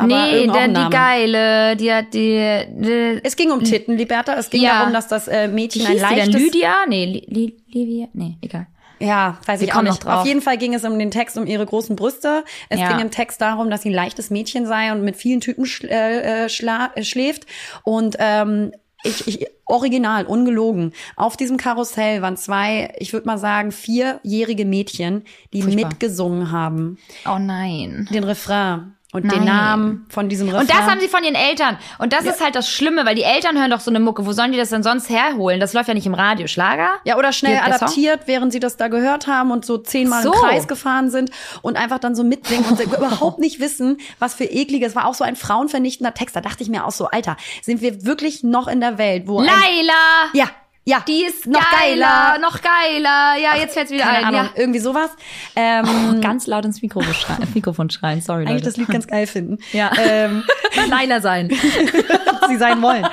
aber nee, der, die geile, die hat die, die Es ging um Titten, Liberta. Es ging Ja. darum, dass das äh, Mädchen ein denn? leichtes Lydia? Nee, Li, Li, Livia? Nee, egal. Ja, weiß Wir ich auch nicht. drauf. Auf jeden Fall ging es um den Text um ihre großen Brüste. Es Ja. ging im Text darum, dass sie ein leichtes Mädchen sei und mit vielen Typen schl äh, äh, äh, schläft. Und ähm, ich, ich original, ungelogen. Auf diesem Karussell waren zwei, ich würde mal sagen, vierjährige Mädchen, die Furchtbar. mitgesungen haben. Oh nein. Den Refrain und Nein. den Namen von diesem Refrain. Und das haben sie von ihren Eltern. Und das ist halt das Schlimme, weil die Eltern hören doch so eine Mucke. Wo sollen die das denn sonst herholen? Das läuft ja nicht im Radio. Schlager? Ja, oder schnell adaptiert, während sie das da gehört haben und so zehnmal So. im Kreis gefahren sind und einfach dann so mitsingen und [laughs] überhaupt nicht wissen, was für ekliges. War auch so ein frauenvernichtender Text. Da dachte ich mir auch so, Alter, sind wir wirklich noch in der Welt, wo Laila! ja, ja, Die ist noch geiler, geiler. noch geiler. Ja, jetzt fällt's wieder keine ein. Ahnung, Ja. irgendwie sowas. Ähm, Oh, ganz laut ins Mikrofon schreien, [laughs] Mikrofon schreien. Sorry, eigentlich Leute. das Lied ganz geil finden. Ja. Ähm, [laughs] Laila sein. [laughs] sie sein wollen.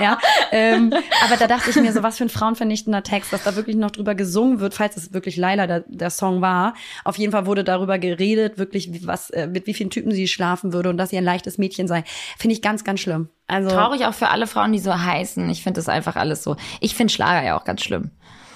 Ja, ähm, aber da dachte ich mir so, was für ein frauenvernichtender Text, dass da wirklich noch drüber gesungen wird, falls es wirklich Laila der, der Song war. Auf jeden Fall wurde darüber geredet, wirklich, wie- was, äh, mit wie vielen Typen sie schlafen würde und dass sie ein leichtes Mädchen sei. Finde ich ganz, ganz schlimm. Also, Traurig auch für alle Frauen, die so heißen. Ich finde das einfach alles so. Ich finde Schlager ja auch ganz schlimm.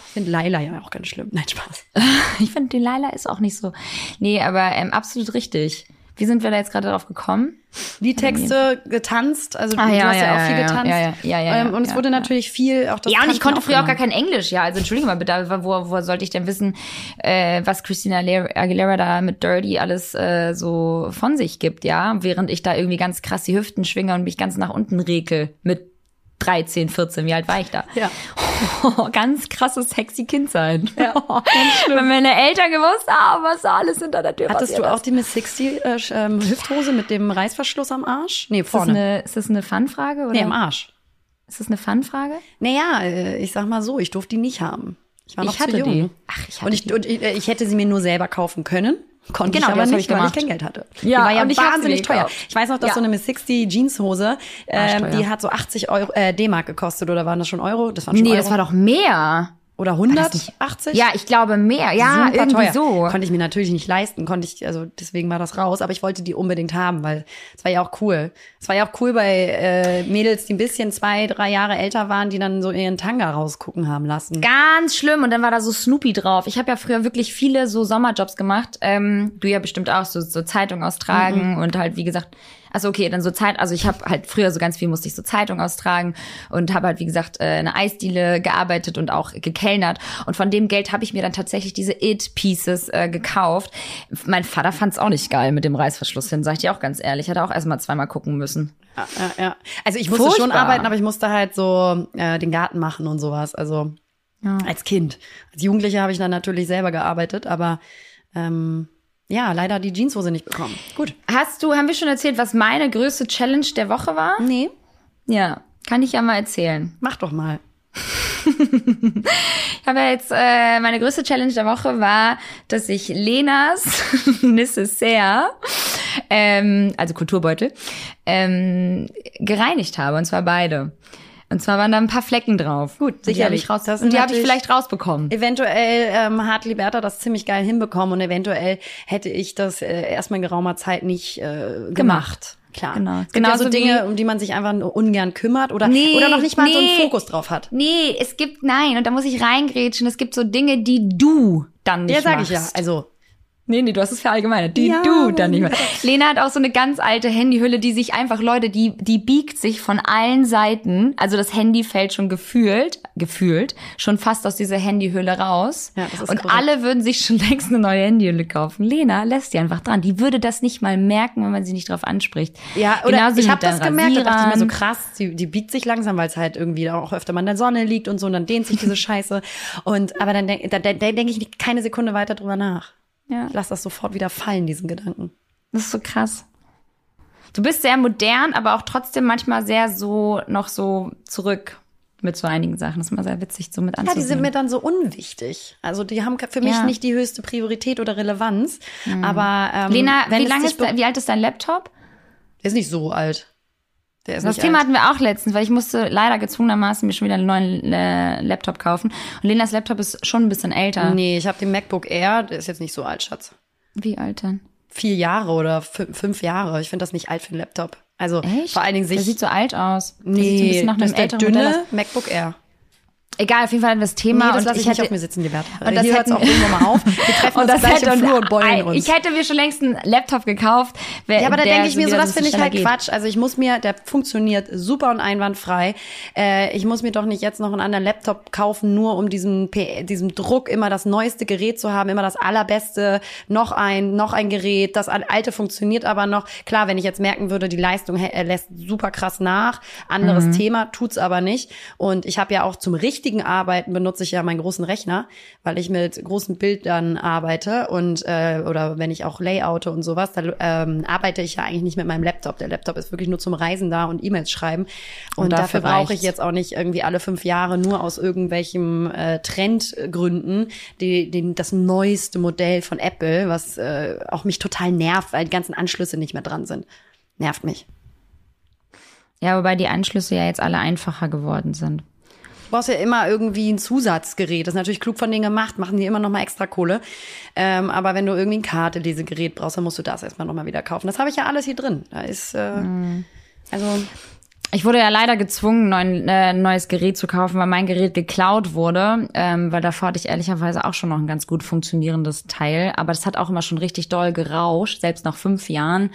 ich finde Laila ja auch ganz schlimm. Nein, Spaß. [laughs] Ich finde, die Laila ist auch nicht so. Nee, aber ähm, absolut richtig. Wie sind wir da jetzt gerade drauf gekommen? Die Texte getanzt, also Ah, du ja, hast ja, ja, auch viel getanzt. ja, ja, ja, ja, ähm, und es wurde natürlich viel auch das ja, und ich konnte früher auch gar kein Englisch. Ja, also entschuldige mal, bitte, wo, wo sollte ich denn wissen, äh, was Christina Aguilera Aguilera da mit Dirty alles äh, so von sich gibt, ja? Während ich da irgendwie ganz krass die Hüften schwinge und mich ganz nach unten rekel mit 13, 14, wie alt war ich da? Ja. [laughs] ganz krasses sexy Kind sein. Ja, [laughs] Wenn meine Eltern gewusst haben, was da alles hinter der Tür Hattest du auch die Miss 60 äh, ähm, Hüfthose mit dem Reißverschluss am Arsch? Nee, Ist das vorne. eine, ist das eine Fun-Frage? Oder? nee, am Arsch. Ist das eine Fun-Frage? Naja, äh, ich sag mal so, ich durfte die nicht haben. Ich war noch Ich hatte zu jung. die. Ach, ich hatte und ich, die. und ich, äh, ich hätte sie mir nur selber kaufen können. Konnte Genau, ich aber nicht, ich weil ich kein Geld hatte. Ja, die war ja und ich wahnsinnig teuer. Ich weiß noch, dass Ja. so eine Miss 60 Jeanshose, äh, Arschteuer. die hat so 80 Euro, äh, D-Mark gekostet oder waren das schon Euro? Das waren schon Nee, Euro. das war doch mehr. Oder das 180? Ja, ich glaube mehr. Ja, Super irgendwie teuer. so. Konnte ich mir natürlich nicht leisten, konnte ich, also deswegen war das raus, aber ich wollte die unbedingt haben, weil es war ja auch cool. Es war ja auch cool bei äh, Mädels, die ein bisschen zwei, drei Jahre älter waren, die dann so ihren Tanga rausgucken haben lassen. Ganz schlimm. Und dann war da so Snoopy drauf. Ich habe ja früher wirklich viele so Sommerjobs gemacht. Ähm, du ja bestimmt auch, so, so Zeitung austragen und halt, wie gesagt, also okay, dann so Zeit, also ich habe halt früher so ganz viel musste ich so Zeitung austragen und habe halt, wie gesagt, äh, eine Eisdiele gearbeitet und auch gekellnert. Und von dem Geld habe ich mir dann tatsächlich diese It-Pieces äh, gekauft. Mein Vater fand's auch nicht geil mit dem Reißverschluss hin, sag ich dir auch ganz ehrlich. Hat er auch erstmal zweimal gucken müssen. Ja, ja, ja. Also ich musste schon Furchtbar. arbeiten, aber ich musste halt so äh, den Garten machen und sowas. Also Ja. als Kind. Als Jugendliche habe ich dann natürlich selber gearbeitet, aber ähm, ja, leider die Jeanshose nicht bekommen. Gut. Hast du, haben wir schon erzählt, was meine größte Challenge der Woche war? Nee, Ja, kann ich ja mal erzählen. mach doch mal. [laughs] Ich habe ja jetzt, äh, meine größte Challenge der Woche war, dass ich Lenas [laughs] Necessaire, ähm, also Kulturbeutel, ähm, gereinigt habe. Und zwar beide. Und zwar waren da ein paar Flecken drauf. Gut, Und die habe sicherlich. ich, raus, Das und die sind hab ich vielleicht rausbekommen. Eventuell ähm, hat Liberta das ziemlich geil hinbekommen und eventuell hätte ich das äh, erstmal in geraumer Zeit nicht äh, gemacht. Klar. Genau. Es gibt ja so Dinge, um die man sich einfach nur ungern kümmert oder, Nee, oder noch nicht mal so einen nee. Fokus drauf hat. Nee, es gibt, nein, und da muss ich reingrätschen. Es gibt so Dinge, die du dann nicht Ja, sag machst. ich ja. Also, Nee, nee, du hast es verallgemeinert. Die Ja, du dann nicht mehr. Lena hat auch so eine ganz alte Handyhülle, die sich einfach, Leute, die, die biegt sich von allen Seiten. Also das Handy fällt schon gefühlt, gefühlt, schon fast aus dieser Handyhülle raus. Ja, das ist Und korrekt. alle würden sich schon [laughs] längst eine neue Handyhülle kaufen. Lena lässt die einfach dran. Die würde das nicht mal merken, wenn man sie nicht drauf anspricht. Ja, oder Genauso ich habe das gemerkt, da dachte ich mir so krass, die, die biegt sich langsam, weil es halt irgendwie auch öfter mal in der Sonne liegt und so, und dann dehnt sich diese [laughs] Scheiße. Und aber dann denke da, da, da denk ich nicht keine Sekunde weiter drüber nach. Ja. Ich lass das sofort wieder fallen, diesen Gedanken. Das ist so krass. Du bist sehr modern, aber auch trotzdem manchmal sehr so, noch so zurück mit so einigen Sachen. Das ist immer sehr witzig, so mit Ja, anzusehen. die sind mir dann so unwichtig. Also die haben für mich Ja. nicht die höchste Priorität oder Relevanz. Aber ähm, Lena, wie lange ist, wie alt ist dein Laptop? Der ist nicht so alt. Der ist Das Thema alt. hatten wir auch letztens, weil ich musste leider gezwungenermaßen mir schon wieder einen neuen äh, Laptop kaufen. Und Lenas Laptop ist schon ein bisschen älter. Nee, ich habe den MacBook Air, der ist jetzt nicht so alt, Schatz. Wie alt denn? Vier Jahre oder fün- fünf Jahre. Ich finde das nicht alt für einen Laptop. Also Echt? vor allen Dingen sich. Der sieht so alt aus. Der sieht so ein nee, bisschen nach das einem ist der älteren Modell dünne aus. MacBook Air. Egal, auf jeden Fall hatten wir das Thema. Nee, das und lasse ich, ich hätte, auf mir sitzen, Liberta. Und das Hier hätten- auch irgendwann mal auf. Wir [laughs] treffen uns gleich im und- Flur und beulen uns. Ich hätte mir schon längst einen Laptop gekauft. wer- Ja, aber da denke ich mir so, das finde ich halt geht. Quatsch. Also ich muss mir, der funktioniert super und einwandfrei. Äh, ich muss mir doch nicht jetzt noch einen anderen Laptop kaufen, nur um diesen, diesem Druck immer das neueste Gerät zu haben, immer das allerbeste, noch ein, noch ein Gerät. Das alte funktioniert aber noch. Klar, wenn ich jetzt merken würde, die Leistung äh, lässt super krass nach. Anderes Mhm. Thema, tut's aber nicht. Und ich habe ja auch zum richtigen Arbeiten benutze ich ja meinen großen Rechner, weil ich mit großen Bildern arbeite und äh, oder wenn ich auch layoute und sowas, da ähm, arbeite ich ja eigentlich nicht mit meinem Laptop. Der Laptop ist wirklich nur zum Reisen da und E-Mails schreiben. Und, Und dafür, dafür brauche ich jetzt auch nicht irgendwie alle fünf Jahre nur aus irgendwelchen äh, Trendgründen die, den, das neueste Modell von Apple, was äh, auch mich total nervt, weil die ganzen Anschlüsse nicht mehr dran sind. Nervt mich. Ja, wobei die Anschlüsse ja jetzt alle einfacher geworden sind. Du brauchst ja immer irgendwie ein Zusatzgerät. Das ist natürlich klug von denen gemacht, machen die immer noch mal extra Kohle. Ähm, aber wenn du irgendwie ein Kartelesegerät brauchst, dann musst du das erstmal noch mal wieder kaufen. Das habe ich ja alles hier drin. Da ist äh, also Ich wurde ja leider gezwungen, ein äh, neues Gerät zu kaufen, weil mein Gerät geklaut wurde. Ähm, weil davor hatte ich ehrlicherweise auch schon noch ein ganz gut funktionierendes Teil. Aber das hat auch immer schon richtig doll gerauscht. Selbst nach fünf Jahren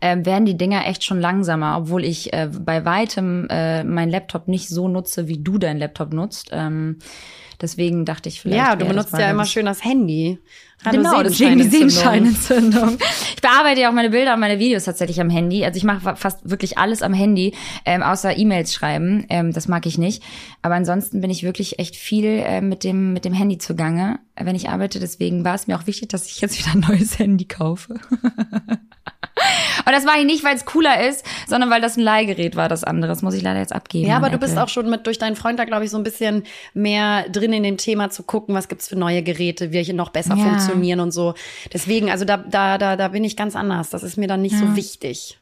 ähm, werden die Dinger echt schon langsamer, obwohl ich äh, bei weitem äh, meinen Laptop nicht so nutze, wie du deinen Laptop nutzt. Ähm, deswegen dachte ich vielleicht. ja, du benutzt ja immer schön das Handy. Genau, deswegen die Sehenscheinentzündung. Ich bearbeite ja auch meine Bilder und meine Videos tatsächlich am Handy. Also ich mache fa- fast wirklich alles am Handy, ähm, außer E-Mails schreiben. Ähm, das mag ich nicht. Aber ansonsten bin ich wirklich echt viel äh, mit dem mit dem Handy zugange, wenn ich arbeite. Deswegen war es mir auch wichtig, dass ich jetzt wieder ein neues Handy kaufe. [laughs] Und das mache ich nicht, weil es cooler ist, sondern weil das ein Leihgerät war, das andere. Das muss ich leider jetzt abgeben. Ja, aber du bist Apple. auch schon mit durch deinen Freund da, glaube ich, so ein bisschen mehr drin in dem Thema zu gucken, was gibt's für neue Geräte, welche noch besser Ja. funktionieren und so. Deswegen, also da, da, da, da bin ich ganz anders. Das ist mir dann nicht so wichtig.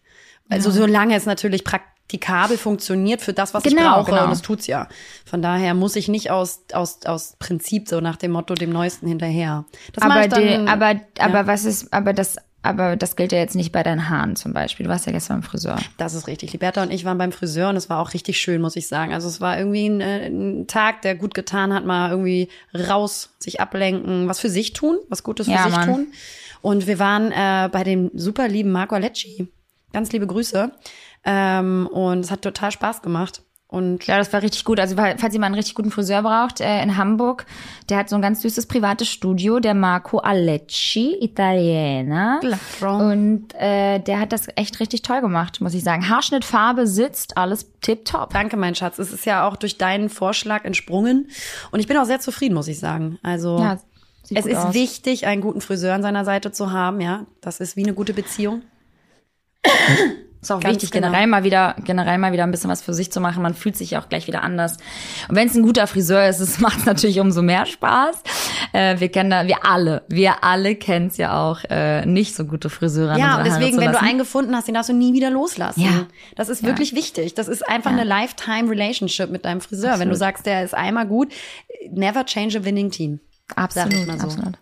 Also solange es natürlich praktikabel funktioniert für das, was ich Genau, brauche, genau. und das tut's ja. Von daher muss ich nicht aus, aus, aus Prinzip so nach dem Motto dem Neuesten hinterher. Das aber, ich dann, die, aber, aber ja. was ist, aber das, aber das gilt ja jetzt nicht bei deinen Haaren zum Beispiel. Du warst ja gestern beim Friseur. Das ist richtig. Liberta und ich waren beim Friseur und es war auch richtig schön, muss ich sagen. Also es war irgendwie ein, äh, ein Tag, der gut getan hat, mal irgendwie raus, sich ablenken, was für sich tun, was Gutes für Ja, sich Mann. tun. Und wir waren äh, bei dem super lieben Marco Alecci. Ganz liebe Grüße. Ähm, und es hat total Spaß gemacht. Und Ja, das war richtig gut. Also falls ihr mal einen richtig guten Friseur braucht äh, in Hamburg, der hat so ein ganz süßes privates Studio, der Marco Alecci, Italiener. Claro. Und äh, der hat das echt richtig toll gemacht, muss ich sagen. Haarschnitt, Farbe sitzt, alles tipptopp. danke, mein Schatz. Es ist ja auch durch deinen Vorschlag entsprungen. Und ich bin auch sehr zufrieden, muss ich sagen. Also Ja, es ist aus. wichtig, einen guten Friseur an seiner Seite zu haben. Ja, das ist wie eine gute Beziehung. [coughs] Ist auch Ganz wichtig, genau. generell mal wieder, generell mal wieder ein bisschen was für sich zu machen. Man fühlt sich ja auch gleich wieder anders. Und wenn es ein guter Friseur ist, [laughs] es macht natürlich umso mehr Spaß. Äh, wir kennen da, wir alle, wir alle kennen es ja auch, äh, nicht so gute Friseure. Ja, und deswegen, wenn du einen gefunden hast, den darfst du nie wieder loslassen. Ja. Das ist wirklich wichtig. Das ist einfach Ja. eine Lifetime Relationship mit deinem Friseur. Wenn du Absolut. sagst, der ist einmal gut, never change a winning team. Absolut, so. absolut.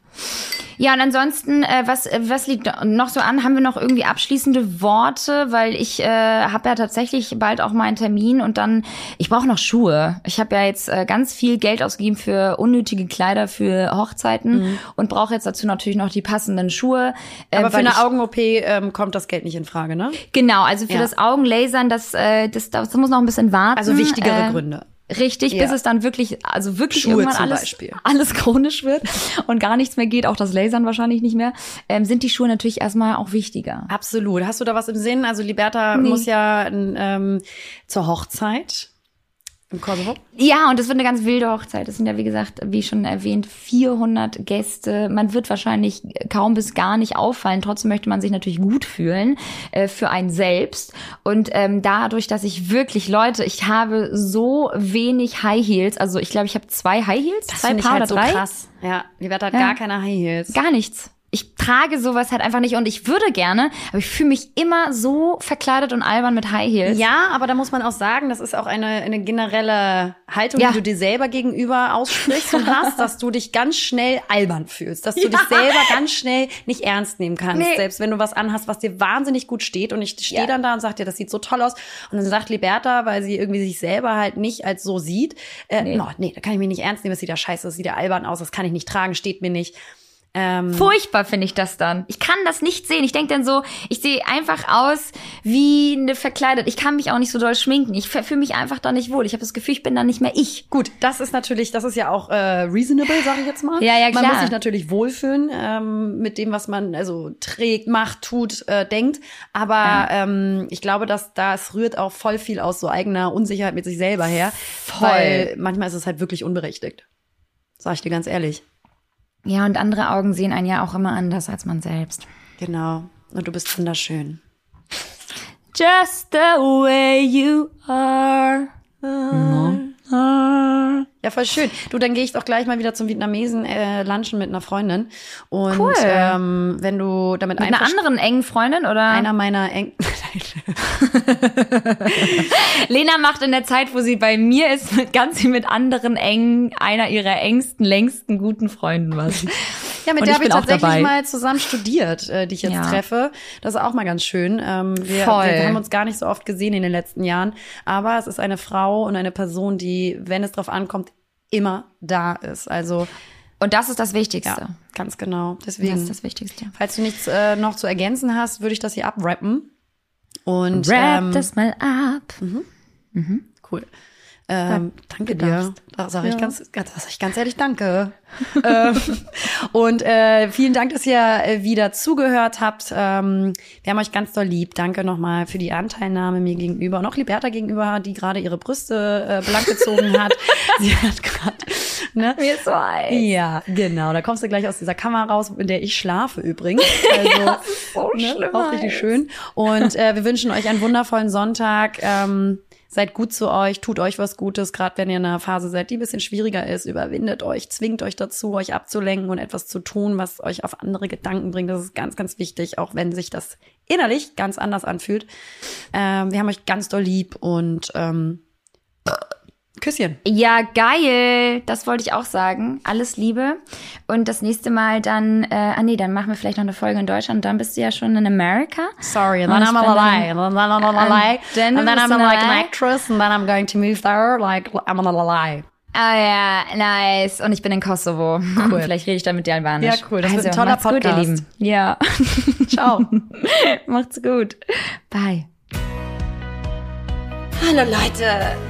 Ja, und ansonsten, äh, was, äh, was liegt noch so an? Haben wir noch irgendwie abschließende Worte? Weil ich äh, habe ja tatsächlich bald auch meinen Termin und dann, ich brauche noch Schuhe. Ich habe ja jetzt äh, ganz viel Geld ausgegeben für unnötige Kleider für Hochzeiten und brauche jetzt dazu natürlich noch die passenden Schuhe. äh, Aber für eine Augen-OP ähm, kommt das Geld nicht in Frage, ne? Genau, also für Ja. das Augenlasern, das, äh, das, das muss noch ein bisschen warten. Also wichtigere Äh, Gründe. Richtig, Ja. bis es dann wirklich, also wirklich Schuhe irgendwann alles, Beispiel. alles chronisch wird und gar nichts mehr geht, auch das Lasern wahrscheinlich nicht mehr, ähm, sind die Schuhe natürlich erstmal auch wichtiger. Absolut. Hast du da was im Sinn? Also Liberta muss ja ähm, zur Hochzeit im Kosovo. Ja, und es wird eine ganz wilde Hochzeit. Es sind ja, wie gesagt, wie schon erwähnt, 400 Gäste. Man wird wahrscheinlich kaum bis gar nicht auffallen. Trotzdem möchte man sich natürlich gut fühlen äh, für einen selbst. Und ähm, dadurch, dass ich wirklich, Leute, ich habe so wenig High Heels. Also ich glaube, ich habe zwei High Heels, Das zwei finde ich Paar halt oder so drei. krass. Ja, Liberta hat Ja. gar keine High Heels. Gar nichts. Ich trage sowas halt einfach nicht und ich würde gerne, aber ich fühle mich immer so verkleidet und albern mit High Heels. Ja, aber da muss man auch sagen, das ist auch eine, eine generelle Haltung, Ja. die du dir selber gegenüber aussprichst und hast, [laughs] dass du dich ganz schnell albern fühlst, dass du dich selber ganz schnell nicht ernst nehmen kannst, Nee. selbst wenn du was anhast, was dir wahnsinnig gut steht und ich stehe Ja. dann da und sag dir, das sieht so toll aus und dann sagt Liberta, weil sie irgendwie sich selber halt nicht als so sieht, äh, nee. Nee. No, nee, da kann ich mich nicht ernst nehmen, das sieht ja scheiße, das sieht ja albern aus, das kann ich nicht tragen, steht mir nicht. Ähm, Furchtbar finde ich das dann. Ich kann das nicht sehen. Ich denke dann so, ich sehe einfach aus wie eine verkleidet. Ich kann mich auch nicht so doll schminken. Ich fühle mich einfach da nicht wohl. Ich habe das Gefühl, ich bin dann nicht mehr ich. Gut, das ist natürlich, das ist ja auch äh, reasonable, sage ich jetzt mal. Ja, ja, Man klar. muss sich natürlich wohlfühlen ähm, mit dem, was man also trägt, macht, tut, äh, denkt. Aber ähm, ich glaube, dass das rührt auch voll viel aus so eigener Unsicherheit mit sich selber her. Voll. Weil manchmal ist es halt wirklich unberechtigt. Sag ich dir ganz ehrlich. Ja, und andere Augen sehen einen ja auch immer anders als man selbst. Genau. Und du bist wunderschön. Just the way you are. Ja, voll schön. Du, dann gehe ich doch gleich mal wieder zum Vietnamesen äh, lunchen mit einer Freundin. Und Cool. ähm, wenn du damit Mit einer anderen engen Freundin oder? einer meiner eng [laughs] [laughs] Lena macht in der Zeit, wo sie bei mir ist, mit [laughs] ganz viel mit anderen engen, einer ihrer engsten, längsten guten Freunden was. [laughs] Ja, mit Und der ich habe ich auch tatsächlich dabei. mal zusammen studiert, äh, die ich jetzt Ja. treffe. Das ist auch mal ganz schön. Ähm, wir, Voll. wir haben uns gar nicht so oft gesehen in den letzten Jahren. Aber es ist eine Frau und eine Person, die, wenn es drauf ankommt, immer da ist. Also Und das ist das Wichtigste. ja, ganz genau. Das Deswegen, ist das Wichtigste. falls du nichts äh, noch zu ergänzen hast, würde ich das hier abrappen. Und Wrap ähm, das mal ab. Cool. Ähm, danke dir. Da sage ich, ganz, da sag ich ganz ehrlich Danke. [laughs] ähm, und äh, vielen Dank, dass ihr äh, wieder zugehört habt. Ähm, wir haben euch ganz doll lieb. Danke nochmal für die Anteilnahme mir gegenüber und auch Liberta gegenüber, die gerade ihre Brüste äh, blank gezogen [laughs] hat. Sie hat gerade ne? Mir ist so heiß. Ja, genau. Da kommst du gleich aus dieser Kammer raus, in der ich schlafe übrigens. [laughs] Also, So ne? schlimm. Auch richtig schön. Und äh, wir wünschen euch einen wundervollen Sonntag. Ähm, seid gut zu euch, tut euch was Gutes, gerade wenn ihr in einer Phase seid, die ein bisschen schwieriger ist. Überwindet euch, zwingt euch dazu, euch abzulenken und etwas zu tun, was euch auf andere Gedanken bringt. Das ist ganz, ganz wichtig, auch wenn sich das innerlich ganz anders anfühlt. Ähm, wir haben euch ganz doll lieb und ähm, Küsschen. Ja, geil. Das wollte ich auch sagen. Alles Liebe. Und das nächste Mal dann, äh, ah nee, dann machen wir vielleicht noch eine Folge in Deutschland. Und dann bist du ja schon in Amerika. Sorry, and Und then ich I'm bin a dann- lie, and then I'm a lie, dann and then I'm like an actress, and then I'm going to move there, like I'm a lie. Ah ja, nice. Und ich bin in Kosovo. Cool. [laughs] Vielleicht rede ich dann mit dir Albanisch. Ja, cool. Das wird ein toller macht's Gut, ihr Podcast. Lieben. Ja. [laughs] Ciao. [laughs] macht's gut. Bye. Hallo Leute.